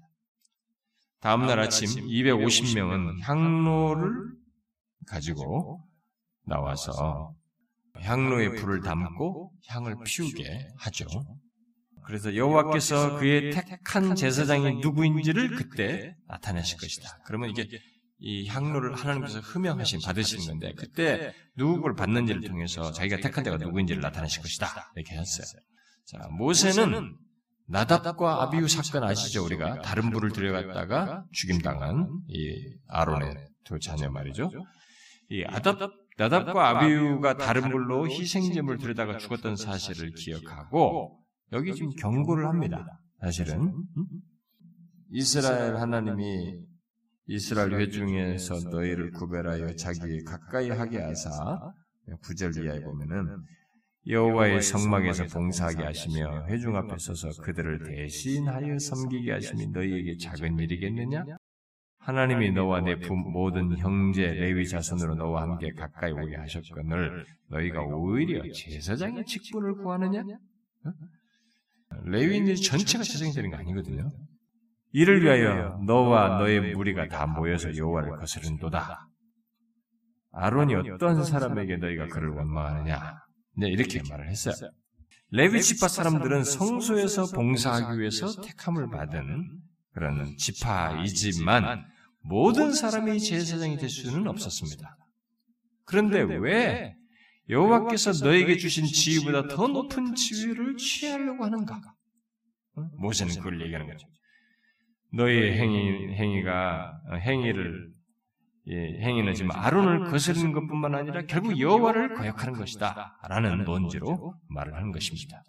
다음날 아침 250명은 향로를 가지고 나와서 향로에 불을 담고 향을 피우게 하죠. 그래서 여호와께서 그의 택한 제사장이 누구인지를 그때 나타내실 것이다. 그러면 이게 이 향로를 하나님께서 흠명하신 받으시는 건데 그때 누구를 받는지를 통해서 자기가 택한 자가 누구인지를 나타내실 것이다. 이렇게 했어요. 자, 모세는 나답과 아비우 사건 아시죠? 우리가 다른 불을 들여갔다가 죽임당한 이 아론의 두 자녀 말이죠. 이 아답, 나답과 아비우가 다른 불로 희생제물 들여다가 죽었던 사실을 기억하고 여기 지금 경고를 합니다. 사실은 이스라엘 하나님이 이스라엘 회중에서 너희를 구별하여 자기 가까이 하게 하사 구절 이하에 보면은 여호와의 성막에서 봉사하게 하시며 회중 앞에 서서 그들을 대신하여 섬기게 하심이 너희에게 작은 일이겠느냐? 하나님이 너와 내 모든 형제 레위 자손으로 너와 함께 가까이 오게 하셨거늘 너희가 오히려 제사장의 직분을 구하느냐? 레위인들이 전체가 제사장이 되는 거 아니거든요. 이를 위하여 너와 너의 무리가 다 모여서 여호와를 거스른도다. 아론이 어떤 사람에게 너희가 그를 원망하느냐? 네, 이렇게 말을 했어요. 레위 지파 사람들은 성소에서 봉사하기 위해서 택함을 받은 그런 지파이지만 모든 사람이 제사장이 될 수는 없었습니다. 그런데 왜 여호와께서 너에게 주신 지위보다 더 높은 지위를 취하려고 하는가? 모세는 그걸 얘기하는 거죠. 너의 행위, 행위가 행위를 예, 행위는 지금 아론을 거스르는 것뿐만 아니라 결국 여호와를 거역하는 것이다. 라는 논지로 말을 하는 것입니다.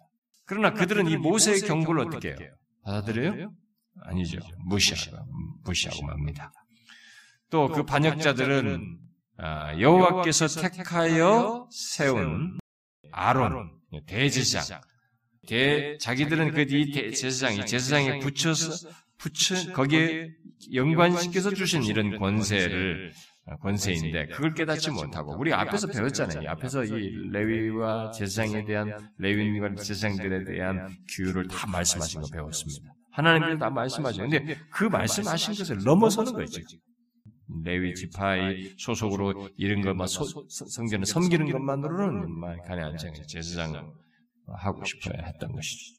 그러나 그들은 이 모세의 경고를 어떻게 해요? 받아들여요? 아니죠. 무시하고, 무시하고 맙니다. 또 그 반역자들은 아, 여호와께서 택하여 세운 아론, 대제사장, 대, 자기들은 그이 제사장 이 제사장에 붙여서 붙여 거기에 연관시켜서 주신 이런 권세를 어, 권세인데 그걸 깨닫지 못하고 우리 앞에서 배웠잖아요. 앞에서 이 레위와 제사장에 대한 레위인과 제사장들에 대한 규율을 다 말씀하신 거 배웠습니다. 하나님께서 다 말씀하죠. 근데 그 말씀하신 것을 넘어서는 거죠. 레위 지파의 소속으로 이런 것만 성전을 섬기는 것만으로는 가능하지 않죠. 제사장을 하고 싶어야 했던 것이죠.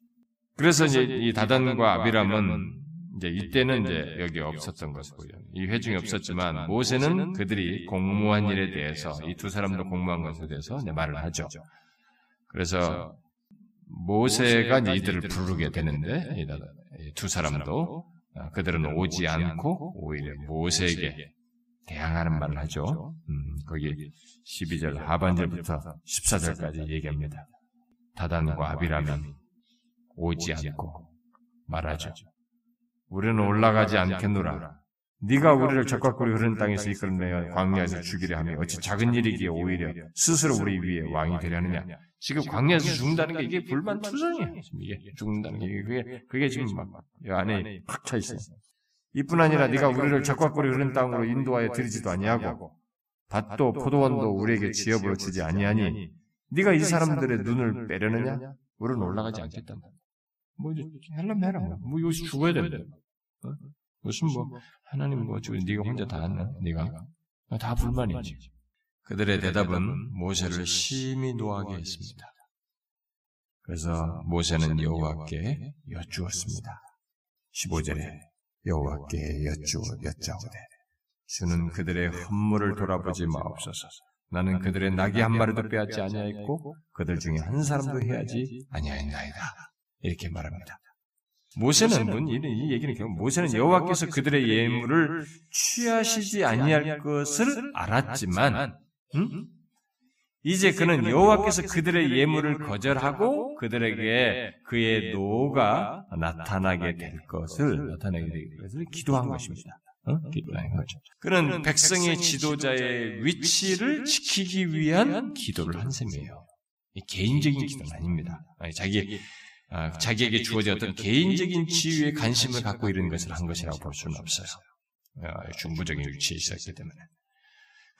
그래서 이제 이 다단과 아비람은 이제 이때는 이제 여기 없었던 것이고요. 이 회중이 없었지만 모세는 그들이 공무한 일에 대해서 이 두 사람도 공무한 것에 대해서 말을 하죠. 그래서 모세가 이들을 부르게 되는데 두 사람도 아, 그들은 오지 않고 오히려 모세에게 대항하는 말을 하죠. 음, 거기 12절 하반절부터 14절까지 얘기합니다. 다단과 아비라면 오지 않고 말하죠. 우리는 올라가지 않겠노라. 네가 우리를 적과 꿀이 흐르는 땅에서 이끌어내어 광야에서 죽이려 하며 어찌 작은 일이기에 오히려 스스로 우리 위에 왕이 되려 하느냐. 지금 광야에서 죽는다는 게 이게 불만 투성이에요. 지금 이게 죽는다는 게 그게 그게 지금 막이 안에 팍 차 있어요. 이뿐 아니라 네가 우리를 적과 꿀이 흐르는 땅으로 인도하여 들이지도 아니하고 밭도 포도원도 우리에게 지업으로 주지 아니하니 네가 이 사람들의 눈을 빼려느냐? 우리는 올라가지 않겠다. 뭐 이제 하려면 해라. 뭐, 뭐 여기서 죽어야 된다. 어? 무슨 뭐 하나님 뭐 지금 네가 혼자 다 했나? 네가 다 불만이지. 그들의 대답은 모세를 심히 노하게 했습니다. 그래서 모세는 여호와께 여쭈었습니다. 15절에 여호와께 여쭈어 여짜오되 주는 그들의 헌물을 돌아보지 마옵소서. 나는 그들의 낙이 한 마리도 빼앗지 아니하였고 그들 중에 한 사람도 해야지 아니하였나이다. 이렇게 말합니다. 모세는 문, 이 얘기는 결국 모세는 여호와께서 그들의 예물을 취하시지 아니할 것을 알았지만, 음? 이제 그는 여호와께서 그들의 예물을 거절하고 그들에게 그의 노가 나타나게 될 것을 나타나게 될 것을 기도한 것입니다. 어? 기도한 거죠. 그는 백성의 지도자의 위치를 지키기 위한 기도를 한 셈이에요. 개인적인 기도는 아닙니다. 자기 아, 자기에게 주어진 어떤 개인적인 지위에 관심을 갖고 이런 것을 한 것이라고 볼 수는 없어요. 아, 중부적인 위치에 있었기 때문에.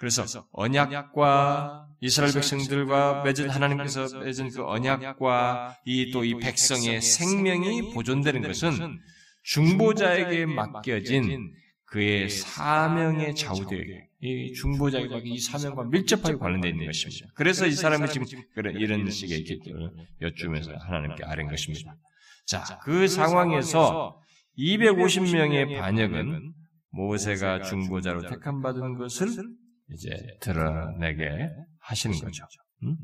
그래서 언약과 이스라엘 백성들과 맺은 하나님께서 맺은 그 언약과 이 또이 백성의 생명이 보존되는 것은 중보자에게 맡겨진 그의 사명의 좌우되게 이 중보자에게 이 사명과 밀접하게 관련되어 있는 것입니다. 그래서 이 사람이 지금 이런 식의 기도를 여쭈면서 하나님께 아뢰는 것입니다. 자, 그 상황에서 250명의 반역은 모세가 중보자로 택함 받은 것을 이제 드러내게 하시는 거죠. 음?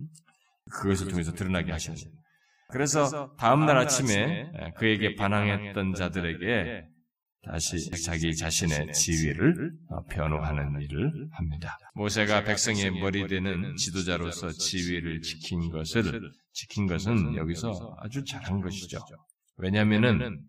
그것을 통해서 드러나게 하시는 거죠. 그래서 다음날 아침에 그에게 반항했던 자들에게 다시 자기 자신의 지위를 변호하는 일을 합니다. 모세가 백성의 머리 되는 지도자로서 지위를 지킨 것을 지킨 것은 여기서 아주 잘한 것이죠. 왜냐하면은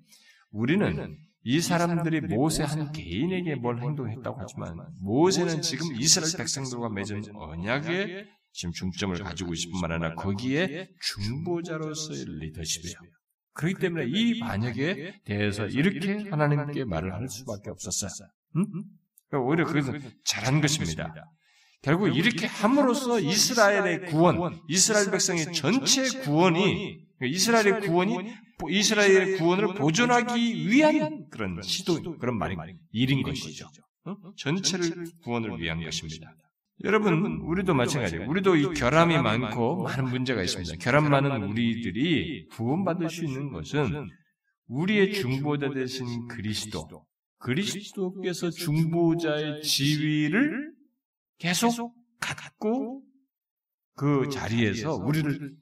우리는 이 사람들이 모세 한 개인에게 뭘 행동했다고 하지만 모세는 지금 이스라엘 백성들과 맺은 언약에 지금 중점을 가지고 있을 뿐만 아니라 거기에 중보자로서의 리더십이에요. 그렇기 때문에 이 반역에 대해서 이렇게 하나님께 말을 할 수밖에 없었어요. 응? 그러니까 오히려 그것은 잘한 것입니다. 결국 이렇게 함으로써 이스라엘의 구원, 이스라엘 백성의 전체 구원이 이스라엘의 구원이 이스라엘의 구원을 보존하기 위한 그런 시도, 그런 말이 일인 것이죠. 전체를 구원을 위한 것입니다. 여러분, 우리도 마찬가지예요. 우리도 이 결함이 많고 많은 문제가 있습니다. 결함 많은 우리들이 구원받을 수 있는 것은 우리의 중보자 되신 그리스도, 그리스도께서 중보자의 지위를 계속 갖고 그 자리에서 우리를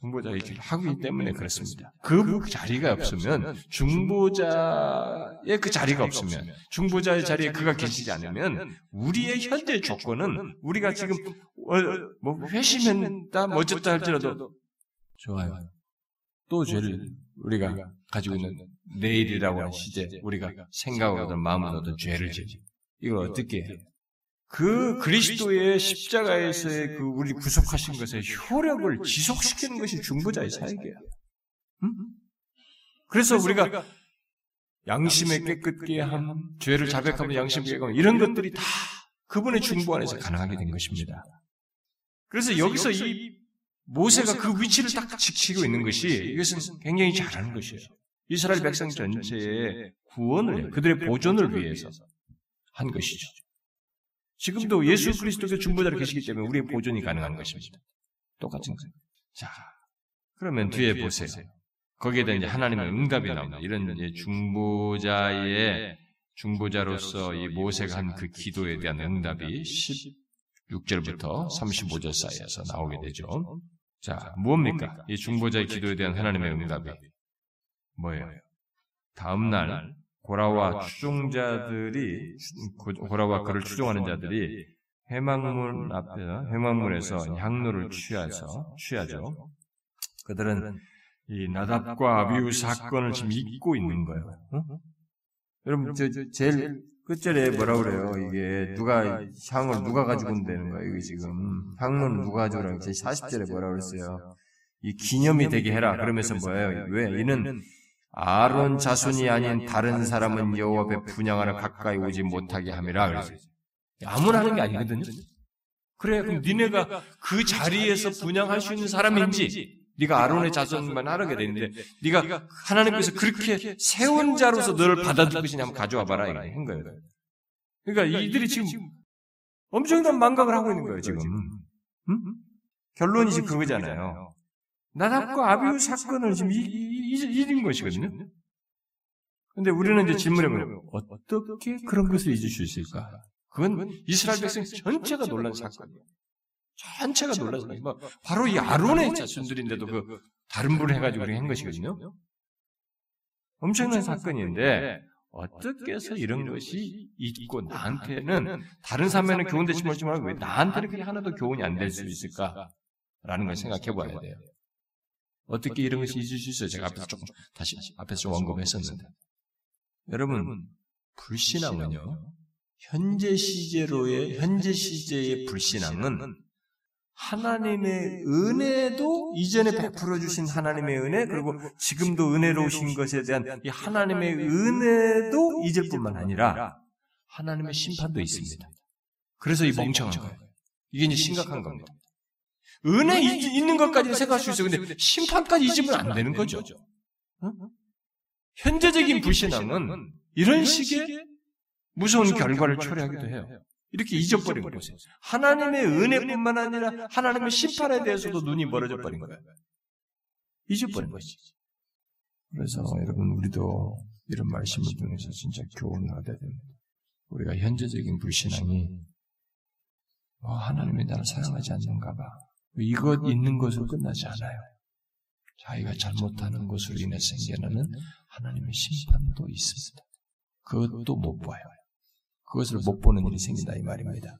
중보자의 길을 하고 있기 때문에 그렇습니다. 그 자리가 없으면 중보자의 그 자리가 없으면 중보자의 자리에 그가 계시지 않으면 우리의 현재 조건은 우리가 지금 어, 뭐 회심했다 뭐 어쨌다 할지라도 좋아요. 또 죄를 우리가 가지고 있는 내일이라고 하는 시제 우리가 생각하거든 마음으로 어떤 죄를 지지 이걸 어떻게 해요? 그 그리스도의 십자가에서의 그 우리 구속하신 것의 효력을 지속시키는 것이 중보자의 사역이에요. 음? 그래서 우리가 양심의 깨끗게 함, 죄를 자백하면 양심의 깨끗함, 이런 것들이 다 그분의 중보 안에서 가능하게 된 것입니다. 그래서 여기서 이 모세가 그 위치를 딱 지키고 있는 것이 이것은 굉장히 잘하는 것이에요. 이스라엘 백성 전체의 구원을, 그들의 보존을 위해서 한 것이죠. 지금도 예수 그리스도의 중보자로 계시기 때문에 우리의 보존이 가능한 것입니다. 똑같은 거예요. 자, 그러면 뒤에 보세요. 거기에 대한 이제 하나님의 응답이 나옵니다. 이런 중보자의 중보자로서 이 모세가 한 그 기도에 대한 응답이 16절부터 35절 사이에서 나오게 되죠. 자, 무엇입니까? 이 중보자의 기도에 대한 하나님의 응답이 뭐예요? 다음 날 고라와 추종자들이 고라와 그를 추종하는 자들이 회망문 앞에서 회망문에서 향로를 취해서 취하죠. 그들은 이 나답과 아비우 사건을 지금 잊고 있는 거예요. 어? 여러분 저, 저, 제일 끝절에 뭐라 그래요? 이게 누가 향을 누가 가지고 온다는 거예요? 이게 지금 향은 누가 가지고라는 제 40절에 뭐라 그랬어요? 이 기념이 되게 해라. 그러면서 뭐예요? 왜? 이는 아론 자손이 아닌 다른 사람은 여호와 앞에 분양하러 가까이 오지 못하게 함이라. 아무나 하는 게 아니거든요. 그래, 그럼 니네가 그 자리에서 분양할 수 있는 사람인지, 네가 아론의 자손만 하게 되는데, 네가 하나님께서 그렇게 세운 자로서 너를 받아줄 것이냐 한번 가져와 봐라 이거 한 거예요. 그러니까 이들이 지금 엄청난 망각을 하고 있는 거예요 지금. 응? 결론이 지금 그거잖아요. 나답과 아비우 사건을 지금 잊은 것이거든요. 근데 우리는 이제 질문해보면 어떻게 그런 것을 잊을 수 있을까? 그건 이스라엘 백성 전체가 놀란 사건이에요. 전체가 놀란 사건이에요. 뭐 바로 이 아론의 자손들인데도 그 다른 분을 해가지고 그렇게 한 것이거든요. 엄청난 사건인데 어떻게 해서 이런 것이 있고 나한테는 다른 사람에는 교훈 되지 말지 말고 왜 나한테는 그게 하나도 교훈이 안 될 수 있을까? 라는 걸 생각해 봐야 돼요. 어떻게 이런 것이 있을 수 있어요? 제가 앞에서 조금 다시 앞에서 좀 언급했었는데. 여러분, 불신앙은요. 현재 시제로의 현재 시제의 불신앙은 하나님의 은혜도 이전에 베풀어 주신 하나님의 은혜 그리고 지금도 은혜로우신 것에 대한 이 하나님의 은혜도 잊을 뿐만 아니라 하나님의 심판도 있습니다. 그래서 이 멍청한 거예요. 이게 이제 심각한 겁니다. 은혜 있는 것까지는 생각할 수 있어요. 근데 심판까지 잊으면 안 되는 거죠. 현재적인 불신앙은 이런 식의 무서운 결과를 초래하기도 해요. 이렇게 잊어버린 거죠. 하나님의 은혜뿐만 아니라 하나님의 심판에 대해서도 눈이 멀어져 버린 거예요. 잊어버린 것이지. 그래서 여러분 우리도 이런 말씀을 통해서 진짜 교훈을 얻어야 됩니다. 우리가 현재적인 불신앙이 어, 하나님이 나를 사랑하지 않는가 봐. 이것 있는 것으로 끝나지 않아요. 자기가 잘못하는 것으로 인해 생겨나는 하나님의 심판도 있습니다. 그것도 못 봐요. 그것을 못 보는 일이 생긴다 이 말입니다.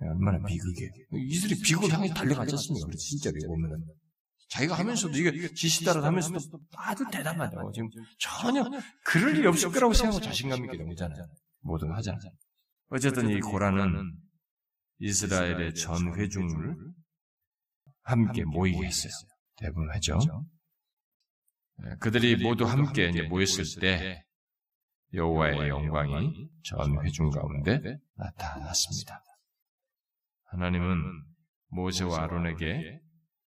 얼마나 비극이에요. 이들이 비극을 향해 달려가지 않습니까? 진짜로 보면은. 자기가 하면서도 이게 지시다라 하면서도 아주 대담하죠. 지금 전혀 그럴 일이 없을 거라고 생각하고 자신감 있게 넘기잖아요. 뭐든 하잖아요. 어쨌든 이 고라는 이스라엘의 전 회중을 함께 모이게 했어요. 대부분 하죠. 그들이 모두 함께 모였을 때 여호와의 영광이 전 회중 가운데 나타났습니다. 하나님은 모세와 아론에게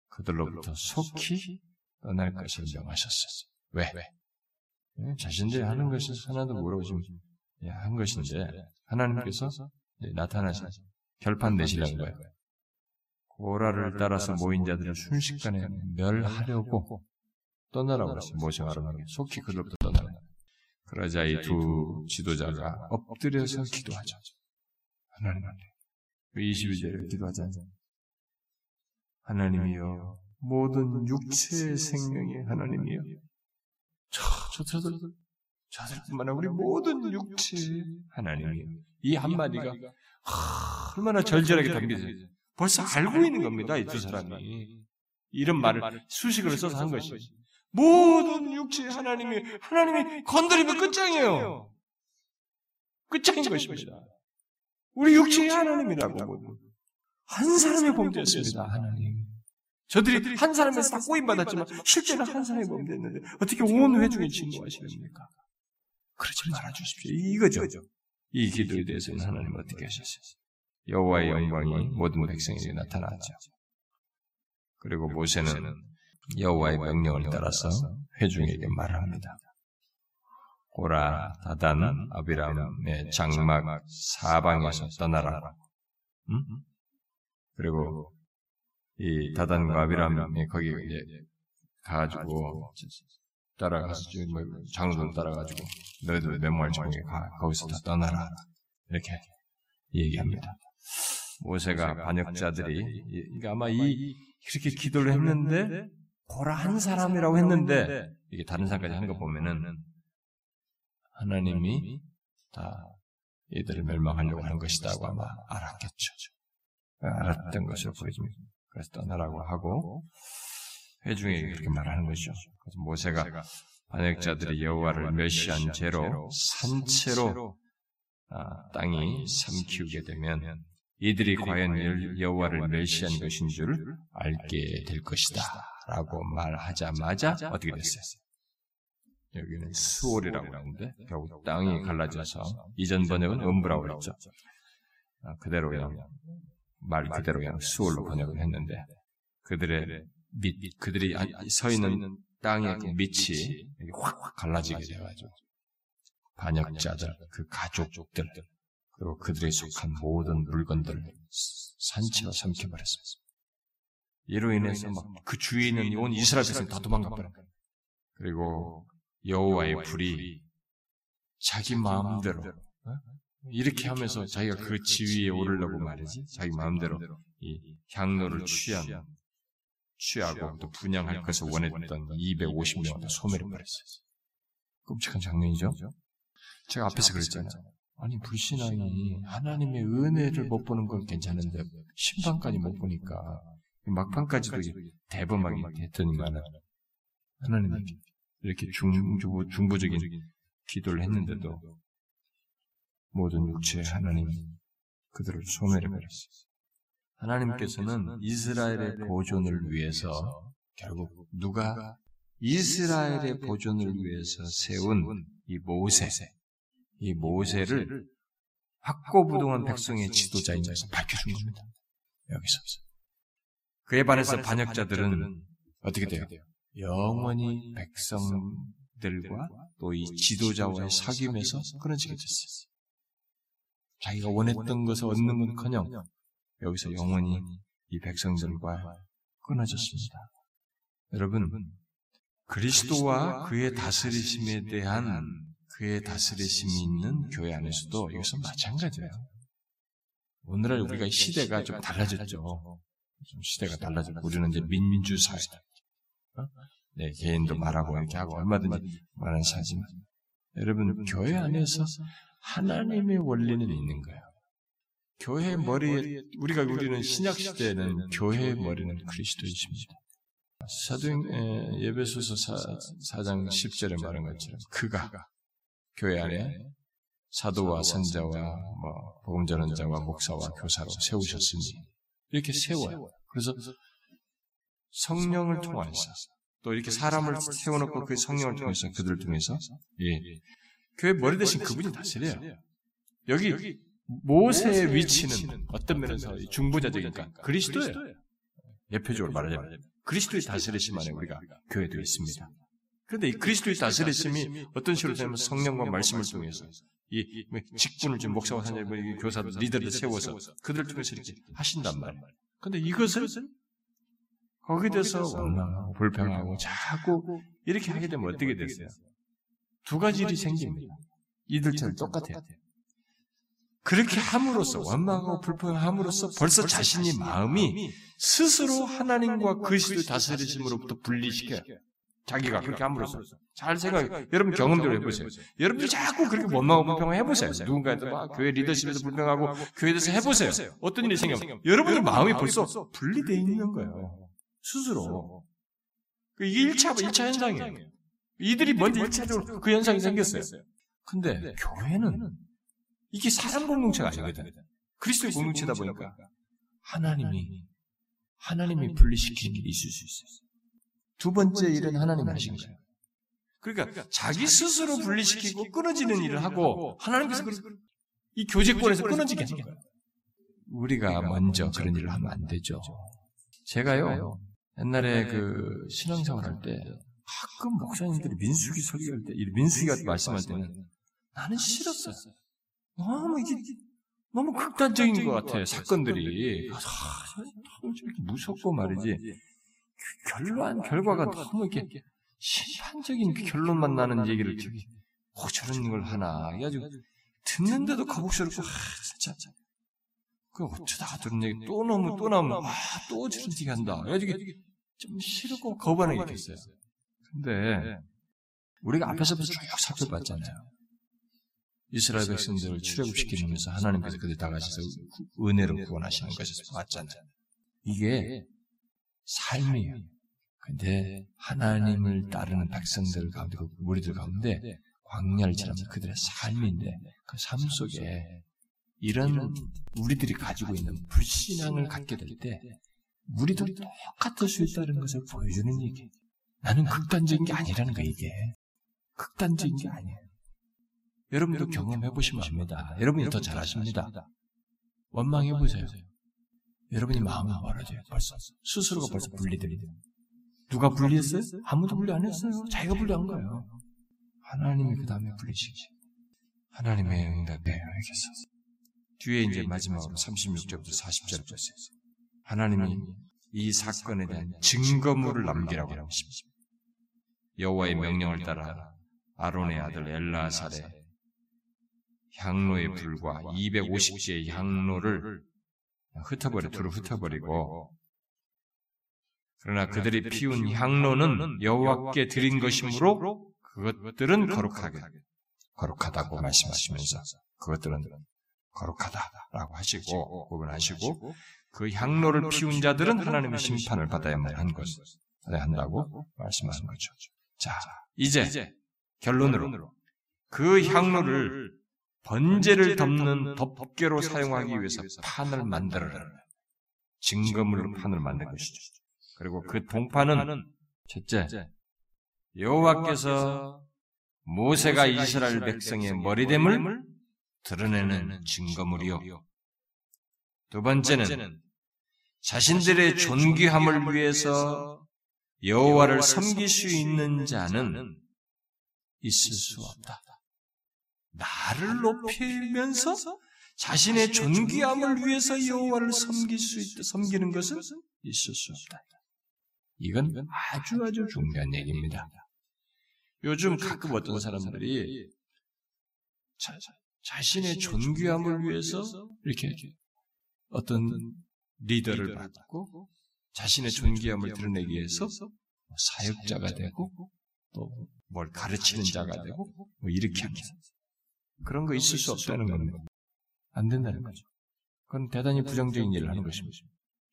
그들로부터 속히 떠날 것을 명하셨어요. 왜? 자신들이 하는 것을 하나도 모르고 지금 한 것인데 하나님께서 나타나서 결판 내시려는 거예요. 고라를 따라서 모인 자들을 순식간에 멸하려고 떠나라고 했어요. 모세와 아론에게 속히 그들로부터 떠나라. 그러자 이 두 지도자가 엎드려서 기도하죠. 하나님, 22절에 기도하지 않잖아요. 하나님이여, 모든 육체의 생명이 하나님이여. 저, 저, 저들, 저들뿐만 아니라 우리 모든 육체 하나님이여. 이 한마디가 얼마나 절절하게 담겨져 있어요. 벌써 알고 있는 겁니다, 이 두 사람이. 이런 말을 수식으로 써서 한 것이. 모든 육체 하나님이 하나님이 건드리면 끝장이에요. 끝장인 것입니다. 우리 육체의 하나님이라고 한 사람의 범죄였습니다. 하나님. 저들이 한 사람에서 다 꼬임 받았지만 실제는 한 사람의 범죄였는데 어떻게 온 회중에 진노하시렵니까? 그러지 말아 주십시오. 이거죠. 이 기도에 대해서는 하나님 어떻게 하셨어요? 여호와의 영광이 모든 백성에게 나타났죠. 그리고 모세는 여호와의 명령을 따라서 회중에게 말을 합니다. 고라, 다단, 아비람의 장막 사방에서 떠나라. 음? 그리고 이 다단과 아비람이 거기 이제 가가지고 따라가서 뭐 장로들 따라가지고 너희들 메모할 정에 가 거기서 다 떠나라 이렇게 얘기합니다. 모세가 반역자들이 그러니까 아마 이 그렇게 기도를 했는데 고라 한 사람이라고 했는데 이게 다른 사람까지 하는 거 보면은 하나님이 다 이들을 멸망하려고 하는 것이다고 아마 알았겠죠. 알았던 것으로 보여집니다. 그래서 떠나라고 하고 회중에 그렇게 말하는 것이죠. 그래서 모세가 반역자들이 여호와를 멸시한 죄로 산채로 아, 땅이 삼키우게 되면 이들이 과연 여호와를 멸시한 것인 줄 알게 될 것이다. 라고 말하자마자 어떻게 됐어요? 여기는 수월이라고 하는데 결국 땅이 갈라져서 이전 번역은 음부라고 그랬죠. 아, 그대로 그냥 말 그대로 그냥 수월로 번역을 했는데 그들의 밑 그들이 서 있는 땅의 그 밑이 확확 갈라지게 돼가지고 반역자들 그 가족들 그리고 그들에 속한 모든 물건들을 산채로 삼켜버렸습니다. 이로 인해서 막 그 주위에 있는 온 이스라엘 백성 다 도망가 버려. 그리고 여호와의 불이 자기 마음대로 어? 이렇게 하면서 자기가 그 지위에 오르려고 말이지 자기 마음대로 이 향로를 취한 취하고 또 분양할 것을 원했던 250명을 다 소멸해 버렸어요. 끔찍한 장면이죠. 제가 앞에서 그랬잖아요. 아니 불신앙이 하나님의 은혜를 못 보는 건 괜찮은데 심판까지 못 보니까 막판까지도 대범하게 했더니만 하나님 이렇게 중부, 중부적인 기도를 했는데도 모든 육체 하나님 그들을 소멸해 버렸어요. 하나님께서는 이스라엘의 보존을 위해서 결국 누가 이스라엘의 보존을 위해서 세운 이 모세, 이 모세를 확고부동한 백성의 지도자인 것을 밝혀준 겁니다. 여기서. 그에 반해서 반역자들은 어떻게 돼요? 영원히 백성들과 또 이 지도자와의 사귐에서 끊어지게 됐어요. 자기가 원했던 것을 얻는 건 커녕 여기서 영원히 이 백성들과 끊어졌습니다. 여러분, 그리스도와 그의 다스리심에 대한 그의 다스리심이 있는 교회 안에서도 이것은 마찬가지예요. 오늘날 우리가 시대가 좀 달라졌죠. 좀 시대가 달라졌고 우리는 이제 민주 사회. 어? 네, 개인도 말하고 이렇게 하고 얼마든지 말하는 사지만 여러분 교회 안에서 하나님의 원리는 있는 거예요. 교회 머리에 우리가 우리는 신약 시대에는 교회의 머리는 그리스도이십니다. 사도행 예배소서 4, 장 10절에 말한 것처럼 그가 교회 안에 사도와 선자와 뭐 복음 전원자와 목사와 교사로 세우셨으니 이렇게 세워요. 그래서 성령을 통해서 또 이렇게 사람을 세워놓고 그 성령을 통해서 그들을 통해서 예. 교회 머리 대신 그분이 다스려요. 여기 모세의 위치는 어떤 면에서 중보자적이니까 그리스도예요. 예표적으로 말하자면 그리스도의 다스리심 안에 우리가 교회도 있습니다. 그런데 이 그리스도의 다스리심이 어떤 식으로 되면 성령과 말씀을 통해서 이 직분을 준 목사와 사님, 교사들, 리더를 세워서 그들을 통해서 이렇게 하신단 말이에요. 그런데 이것을 거기에 대해서 원망하고 불평하고 자꾸 이렇게 하게 되면 어떻게 됐어요? 두 가지 일이 생깁니다. 이들처럼 똑같아요. 그렇게 함으로써 원망하고 불평함으로써 벌써 자신이 마음이 스스로 하나님과 그리스도 다스리심으로부터 분리시켜요. 자기가 그렇게 함으로써 잘 생각해. 여러분 경험대로 해보세요. 여러분들 자꾸 그렇게 원망하고 불평을 해보세요. 누군가한테 막 교회 리더십에서 불평하고 교회에서 해보세요. 어떤 일이 생겨? 여러분들 마음이 벌써 분리되어 있는 거예요. 스스로. 그 이게 1차, 1차 현상이에요. 이들이 먼저 1차적으로 그 현상이 생겼어요. 근데 교회는 이게 사람 공동체가 아니거든. 그리스도의 공동체다 보니까 하나님이 하나님이 분리시키는 일이 있을 수 있어요. 두 번째 일은 하나님이 하신 거예요. 그러니까 자기 스스로 분리시키고 끊어지는 일을 하고 하나님께서 이 교제권에서 끊어지게 하는 거예요. 우리가 먼저 그런 일을 하면 안 되죠. 제가요 옛날에 그 신앙생활 할 때 가끔 목사님들이 민수기 설교할 때, 민수기가 말씀할 때는 나는 싫었어요. 너무 이게 너무 극단적인 것 같아요. 사건들이 아, 이렇게 무섭고 말이지 결론 결과가 너무 이렇게 심판적인 결론만 나는 얘기를 듣고 어, 저런 걸 하나. 해가지고 듣는데도 거북스럽고 아, 진짜. 그 어쩌다가 들은 얘기 또 너무 또 나오면 아또 저런 얘기 한다. 해가지고 좀 싫고 거부하는 게 있어요. 근데 우리가 앞에서부터 쭉 살펴봤잖아요. 이스라엘 백성들을 출애굽시키면서 하나님께서 그들 다 가셔서 은혜로 구원하시는 것에서 봤잖아요. 이게 삶이에요. 근데 하나님을 따르는 백성들 가운데, 그 무리들 가운데 광야를 지나면서 그들의 삶인데 그 삶 속에 이런 우리들이 가지고 있는 불신앙을 갖게 될 때 우리도 똑같을 수 있다는 것을 보여주는 얘기. 나는 극단적인 게 아니라는 거야 이게. 극단적인 게 아니에요. 여러분도 경험해 보시면 압니다. 여러분이 더 잘하십니다. 원망해 보세요. 여러분이 마음이 멀어져요. 벌써 스스로가 벌써 분리됩니다. 누가 분리했어요? 아무도 분리 안 했어요. 자기가 분리한 거예요. 하나님이 그 다음에 분리시키지. 하나님의 응답에 알겠어. 뒤에 이제 마지막으로 36절부터 40절 보세요. 하나님이 이 사건에 대한 증거물을 남기라고 하십니다. 여호와의 명령을 따라 아론의 아들 엘라살의 향로의 불과 250개의 향로를 흩어버려 두루 흩어버리고 그러나 그들이 피운 향로는 여호와께 드린 것이므로 그것들은 거룩하게 거룩하다고 말씀하시면서 그것들은 거룩하다라고 하시고 구분하시고 그 향로를 피운 자들은 하나님의 심판을 받아야만 한 것을 받아야 한다고 말씀하신 거죠. 자, 이제 결론으로 그 향로를 번제를 덮는 덮개로 사용하기 위해서 판을 만들어라. 증거물로 판을 만든 것이죠. 그리고 그 동판은 첫째 여호와께서 모세가 이스라엘 백성의 머리됨을 드러내는 증거물이요. 두 번째는 자신들의 존귀함을 위해서 여호와를 섬길 수 있는 자는 있을 수 없다. 나를 높이면서 자신의 존귀함을 위해서 여호와를 섬길 수 있다. 섬기는 것은 있을 수 없다. 이건 아주 아주 중요한 얘기입니다. 요즘 가끔 어떤 사람들이 자, 자신의 존귀함을 위해서 이렇게 어떤 리더를 받고 자신의 존귀함을 드러내기 위해서 사역자가 되고 또 뭘 가르치는 자가 되고 뭐 이렇게 합니다. 그런 거 있을 수 없다는 겁니다. 안 된다는 거죠. 그건 대단히 부정적인 일을 하는 것입니다.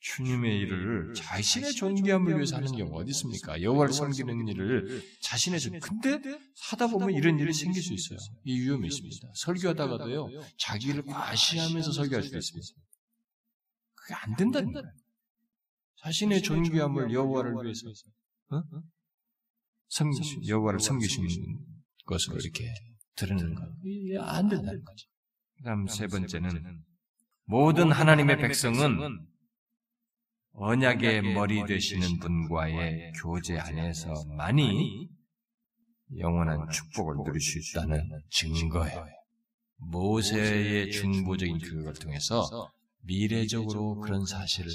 주님의 일을 자신의 존귀함을 위해서 하는 경우가 어디 있습니까? 여호와를 섬기는 일을 자신의 존 근데 하다 보면 이런 일이 생길 수 있어요. 이 위험이 있습니다. 설교하다가도요 자기를 과시하면서 설교할 수도 있습니다. 그게 안 된다는 거예요. 자신의 존귀함을 여호와를 위해서 어? 섬기 여호와를 섬기시는 것으로 이렇게 드러내는 거 이게 안 된다는 거죠. 그다음 세 번째는 모든 하나님의 백성은 언약의 머리 되시는 분과의 교제 안에서만이 영원한 축복을 누릴 수 있다는 증거예요. 모세의 중보적인 교육을 통해서 미래적으로 그런 사실을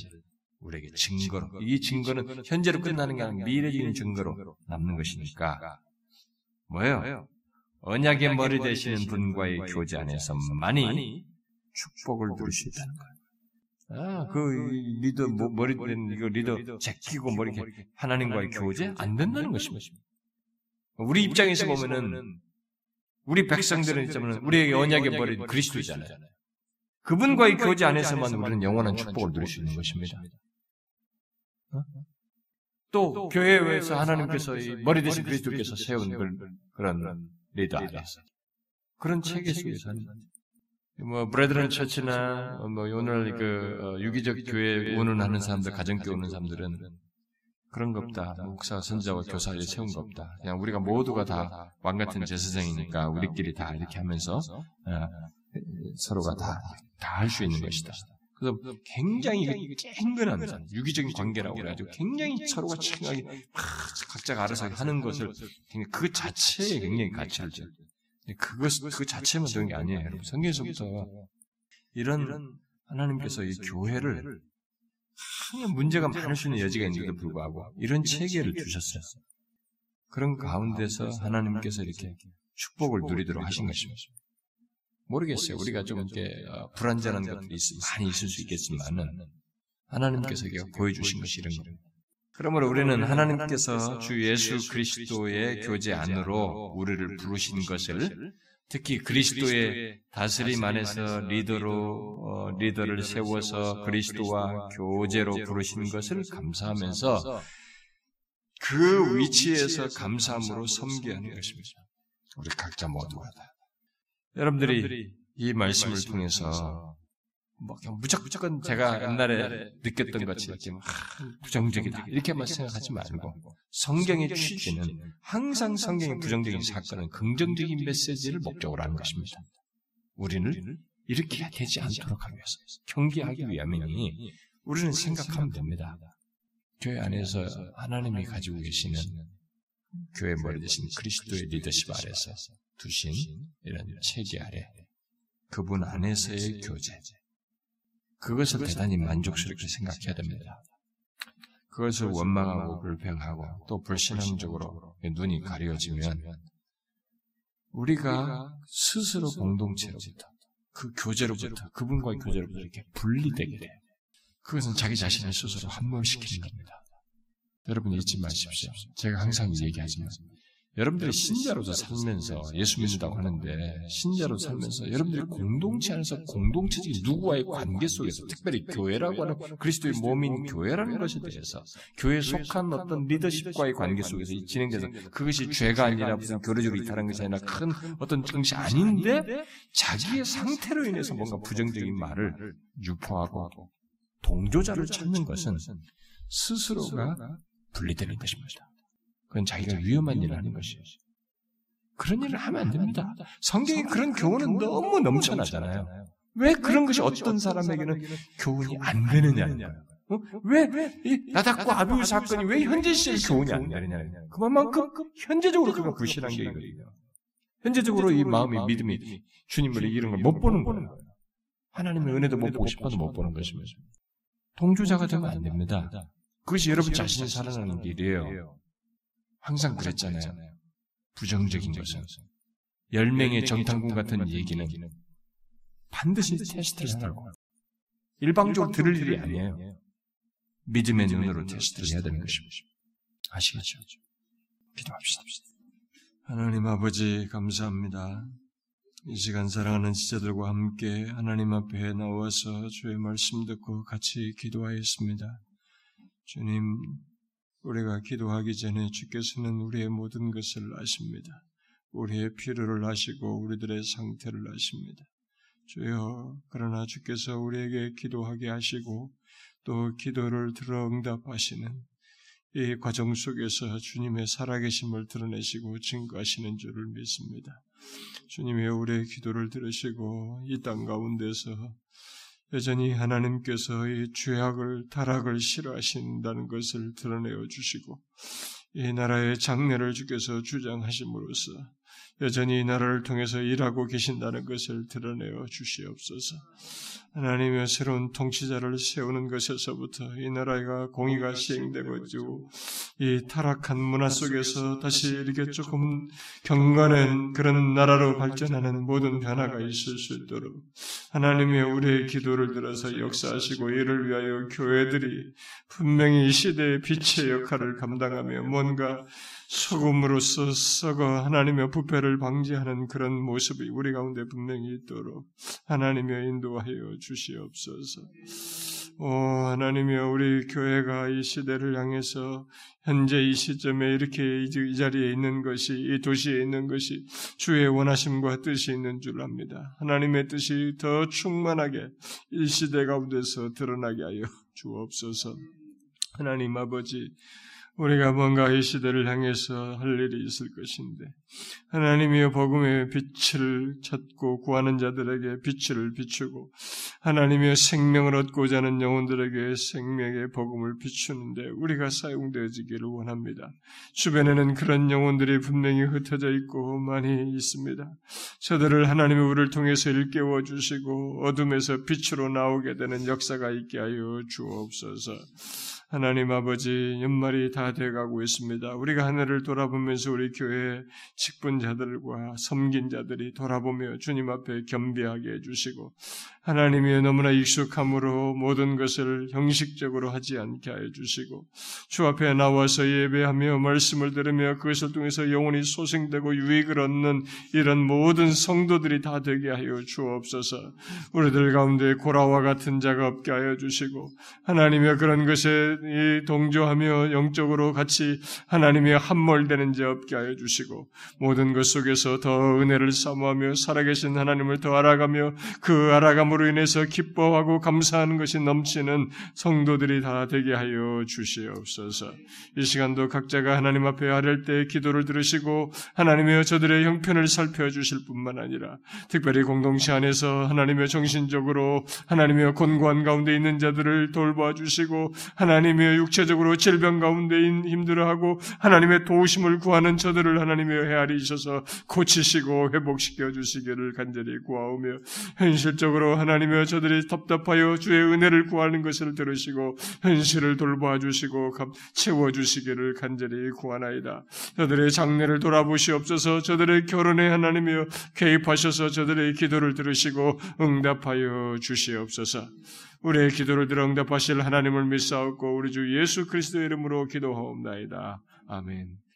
우리에게 증거로, 이 증거는 현재로 끝나는 게 아니라 미래적인 증거로 남는 것이니까, 뭐예요? 언약의 머리 되시는 분과의 교제 안에서만이 축복을 누릴 수 있다는 거예요. 아, 그 리더 뭐, 머리 된 이거 리더 제끼고 머리 이렇게 하나님과의 교제 안 된다는 것입니다. 우리 입장에서 보면은 우리 백성들은 있자면 우리의 언약의 머리 그리스도잖아요. 그분과의 교제 안에서만 우리는 영원한 축복을 누릴 수 있는 것입니다. 어? 또 교회에서 하나님께서 머리 대신 그리스도께서 세운 그런 리더 안에서 그런 체계 속에서는 뭐 브레드런 처치나 뭐 오늘 그 어, 유기적 교회 운운하는 사람들, 가정교회 오는 사람들은 그런 거 없다. 목사, 선자와 교사를 세운 거 없다. 그냥 우리가 모두가 다 왕 같은 제사장이니까 우리끼리 다 이렇게 하면서 어, 서로가 다 다 할 수 있는 것이다. 그래서 굉장히 쨍근합니다. 유기적인 관계라고 그래가지고 굉장히 서로가 친하게 각자가 알아서 하는 것을 그 자체에 굉장히 가치를 줘. 그것 그 자체만 되는 게 아니에요. 여러분. 성경에서부터 이런 하나님께서 이 교회를 항상 문제가 많을 수 있는 여지가 있는데도 불구하고 이런 체계를 주셨어요. 그런 가운데서 하나님께서 이렇게 축복을 누리도록 하신 것입니다. 모르겠어요. 우리가 좀 이렇게 어, 불안전한 것들이 많이 있을 수 있겠지만은 하나님께서 보여주신 것이 이런 겁니다. 그러므로 우리는 하나님께서 주 예수 그리스도의 교제 안으로 우리를 부르신 것을 특히 그리스도의 다스림 안에서 리더로 어, 리더를 세워서 그리스도와 교제로 부르신 것을 감사하면서 그 위치에서 감사함으로 섬겨야 하는 것입니다. 우리 각자 모두가 다. 여러분들이 이 말씀을 통해서 뭐 그냥 무조건 제가 옛날에 느꼈던 것이 막 부정적이다 이렇게만 생각하지 말고 성경의 취지는 항상 성경의 부정적인 사건은 긍정적인 메시지를 목적으로 하는 것입니다. 우리는 이렇게 되지 않도록 하기 위해서 경계하기 위함이니 우리는 생각하면 됩니다. 교회 안에서 하나님이 가지고 계시는 교회 머리 대신 그리스도의 리더십 아래서 두신 이런 체계 아래 그분 안에서의 교제 그것을 대단히 만족스럽게 생각해야 됩니다. 그것을 원망하고 불평하고 또 불신앙적으로 눈이 가려지면 우리가 스스로 공동체로부터 그 교제로부터 그분과의 교제로부터 이렇게 분리되게 돼. 그것은 자기 자신을 스스로 함몰시키는 겁니다. 여러분 잊지 마십시오. 제가 항상 얘기하지만 여러분들이 신자로서 살면서 예수 믿는다고 하는데 신자로 살면서 여러분들이 공동체 안에서 공동체적인 누구와의 관계 속에서 특별히 교회라고 하는 그리스도의 몸인 교회라는 것에 대해서 교회에 속한 어떤 리더십과의 관계 속에서 진행돼서 그것이 죄가 아니라 무슨 교류적으로 이탈한 것이 아니라 큰 어떤 것이 아닌데 자기의 상태로 인해서 뭔가 부정적인 말을 유포하고 동조자를 찾는 것은 스스로가 분리되는 것입니다. 그건 자기가 위험한 일을 하는 것이에요. 그런 일을 하면 안 됩니다. 성경에 그런 교훈은 너무 넘쳐나잖아요. 왜 그런 것이 어떤 사람에게는 교훈이 안 거예요. 어? 왜, 나닥과 아비우 사건이 왜 현재 시에 교훈이 안 되느냐. 그만큼 현재적으로 그가 불신한 게 이거든요. 현재적으로 이 마음이 믿음이 주님을 이런 걸 못 보는 거예요. 하나님의 은혜도 못 보고 싶어도 못 보는 것입니다. 동조자가 되면 안 됩니다. 그것이 여러분 자신이 살아나는 길이에요. 항상 그랬잖아요. 부정적인 것은. 열 명의 정탐꾼 같은 얘기는 반드시 테스트를 하라고. 일방적으로 들을 일이 아니에요. 믿음의 눈으로 테스트를 해야 되는 것입니다. 아시겠죠? 기도합시다. 하나님 아버지 감사합니다. 이 시간 사랑하는 지자들과 함께 하나님 앞에 나와서 주의 말씀 듣고 같이 기도하였습니다. 주님, 우리가 기도하기 전에 주께서는 우리의 모든 것을 아십니다. 우리의 필요를 아시고 우리들의 상태를 아십니다. 주여, 그러나 주께서 우리에게 기도하게 하시고 또 기도를 들어 응답하시는 이 과정 속에서 주님의 살아계심을 드러내시고 증거하시는 줄을 믿습니다. 주님이 우리의 기도를 들으시고 이 땅 가운데서 여전히 하나님께서 이 죄악을 타락을 싫어하신다는 것을 드러내어 주시고 이 나라의 장래를 주께서 주장하심으로써 여전히 이 나라를 통해서 일하고 계신다는 것을 드러내어 주시옵소서. 하나님의 새로운 통치자를 세우는 것에서부터 이 나라가 공의가 시행되고 이 타락한 문화 속에서 다시 이렇게 조금 경건한 그런 나라로 발전하는 모든 변화가 있을 수 있도록 하나님의 우리의 기도를 들어서 역사하시고 이를 위하여 교회들이 분명히 이 시대의 빛의 역할을 감당하며 뭔가 소금으로서 썩어 하나님의 부패를 방지하는 그런 모습이 우리 가운데 분명히 있도록 하나님의 인도하여 주시옵소서. 오 하나님이여 우리 교회가 이 시대를 향해서 현재 이 시점에 이렇게 이 자리에 있는 것이 이 도시에 있는 것이 주의 원하심과 뜻이 있는 줄 압니다. 하나님의 뜻이 더 충만하게 이 시대 가운데서 드러나게 하여 주옵소서. 하나님 아버지 우리가 뭔가 이 시대를 향해서 할 일이 있을 것인데 하나님이여 복음의 빛을 찾고 구하는 자들에게 빛을 비추고 하나님의 생명을 얻고자 하는 영혼들에게 생명의 복음을 비추는데 우리가 사용되어지기를 원합니다. 주변에는 그런 영혼들이 분명히 흩어져 있고 많이 있습니다. 저들을 하나님의 우리를 통해서 일깨워 주시고 어둠에서 빛으로 나오게 되는 역사가 있게 하여 주옵소서. 하나님 아버지 연말이 다 돼가고 있습니다. 우리가 하늘을 돌아보면서 우리 교회 직분자들과 섬긴 자들이 돌아보며 주님 앞에 겸비하게 해주시고 하나님이 너무나 익숙함으로 모든 것을 형식적으로 하지 않게 해 주시고 주 앞에 나와서 예배하며 말씀을 들으며 그것을 통해서 영혼이 소생되고 유익을 얻는 이런 모든 성도들이 다 되게 하여 주옵소서. 우리들 가운데 고라와 같은 자가 없게 하여 주시고 하나님의 그런 것에 이 동조하며 영적으로 같이 하나님의 함몰되는 자 없게 하여 주시고 모든 것 속에서 더 은혜를 사모하며 살아계신 하나님을 더 알아가며 그 알아감으로 인해서 기뻐하고 감사하는 것이 넘치는 성도들이 다 되게 하여 주시옵소서. 이 시간도 각자가 하나님 앞에 아랠 때 기도를 들으시고 하나님의 저들의 형편을 살펴 주실 뿐만 아니라 특별히 공동체 안에서 하나님의 정신적으로 하나님의 곤고한 가운데 있는 자들을 돌봐 주시고 하나님 의 육체적으로 질병 가운데 힘들어하고 하나님의 도우심을 구하는 저들을 하나님의 헤아리셔서 고치시고 회복시켜 주시기를 간절히 구하오며 현실적으로 하나님의 저들이 답답하여 주의 은혜를 구하는 것을 들으시고 현실을 돌봐 주시고 채워 주시기를 간절히 구하나이다. 저들의 장래를 돌아보시옵소서 저들의 결혼에 하나님이여 개입하셔서 저들의 기도를 들으시고 응답하여 주시옵소서. 우리의 기도를 들어 응답하실 하나님을 믿사옵고 우리 주 예수 그리스도의 이름으로 기도하옵나이다. 아멘.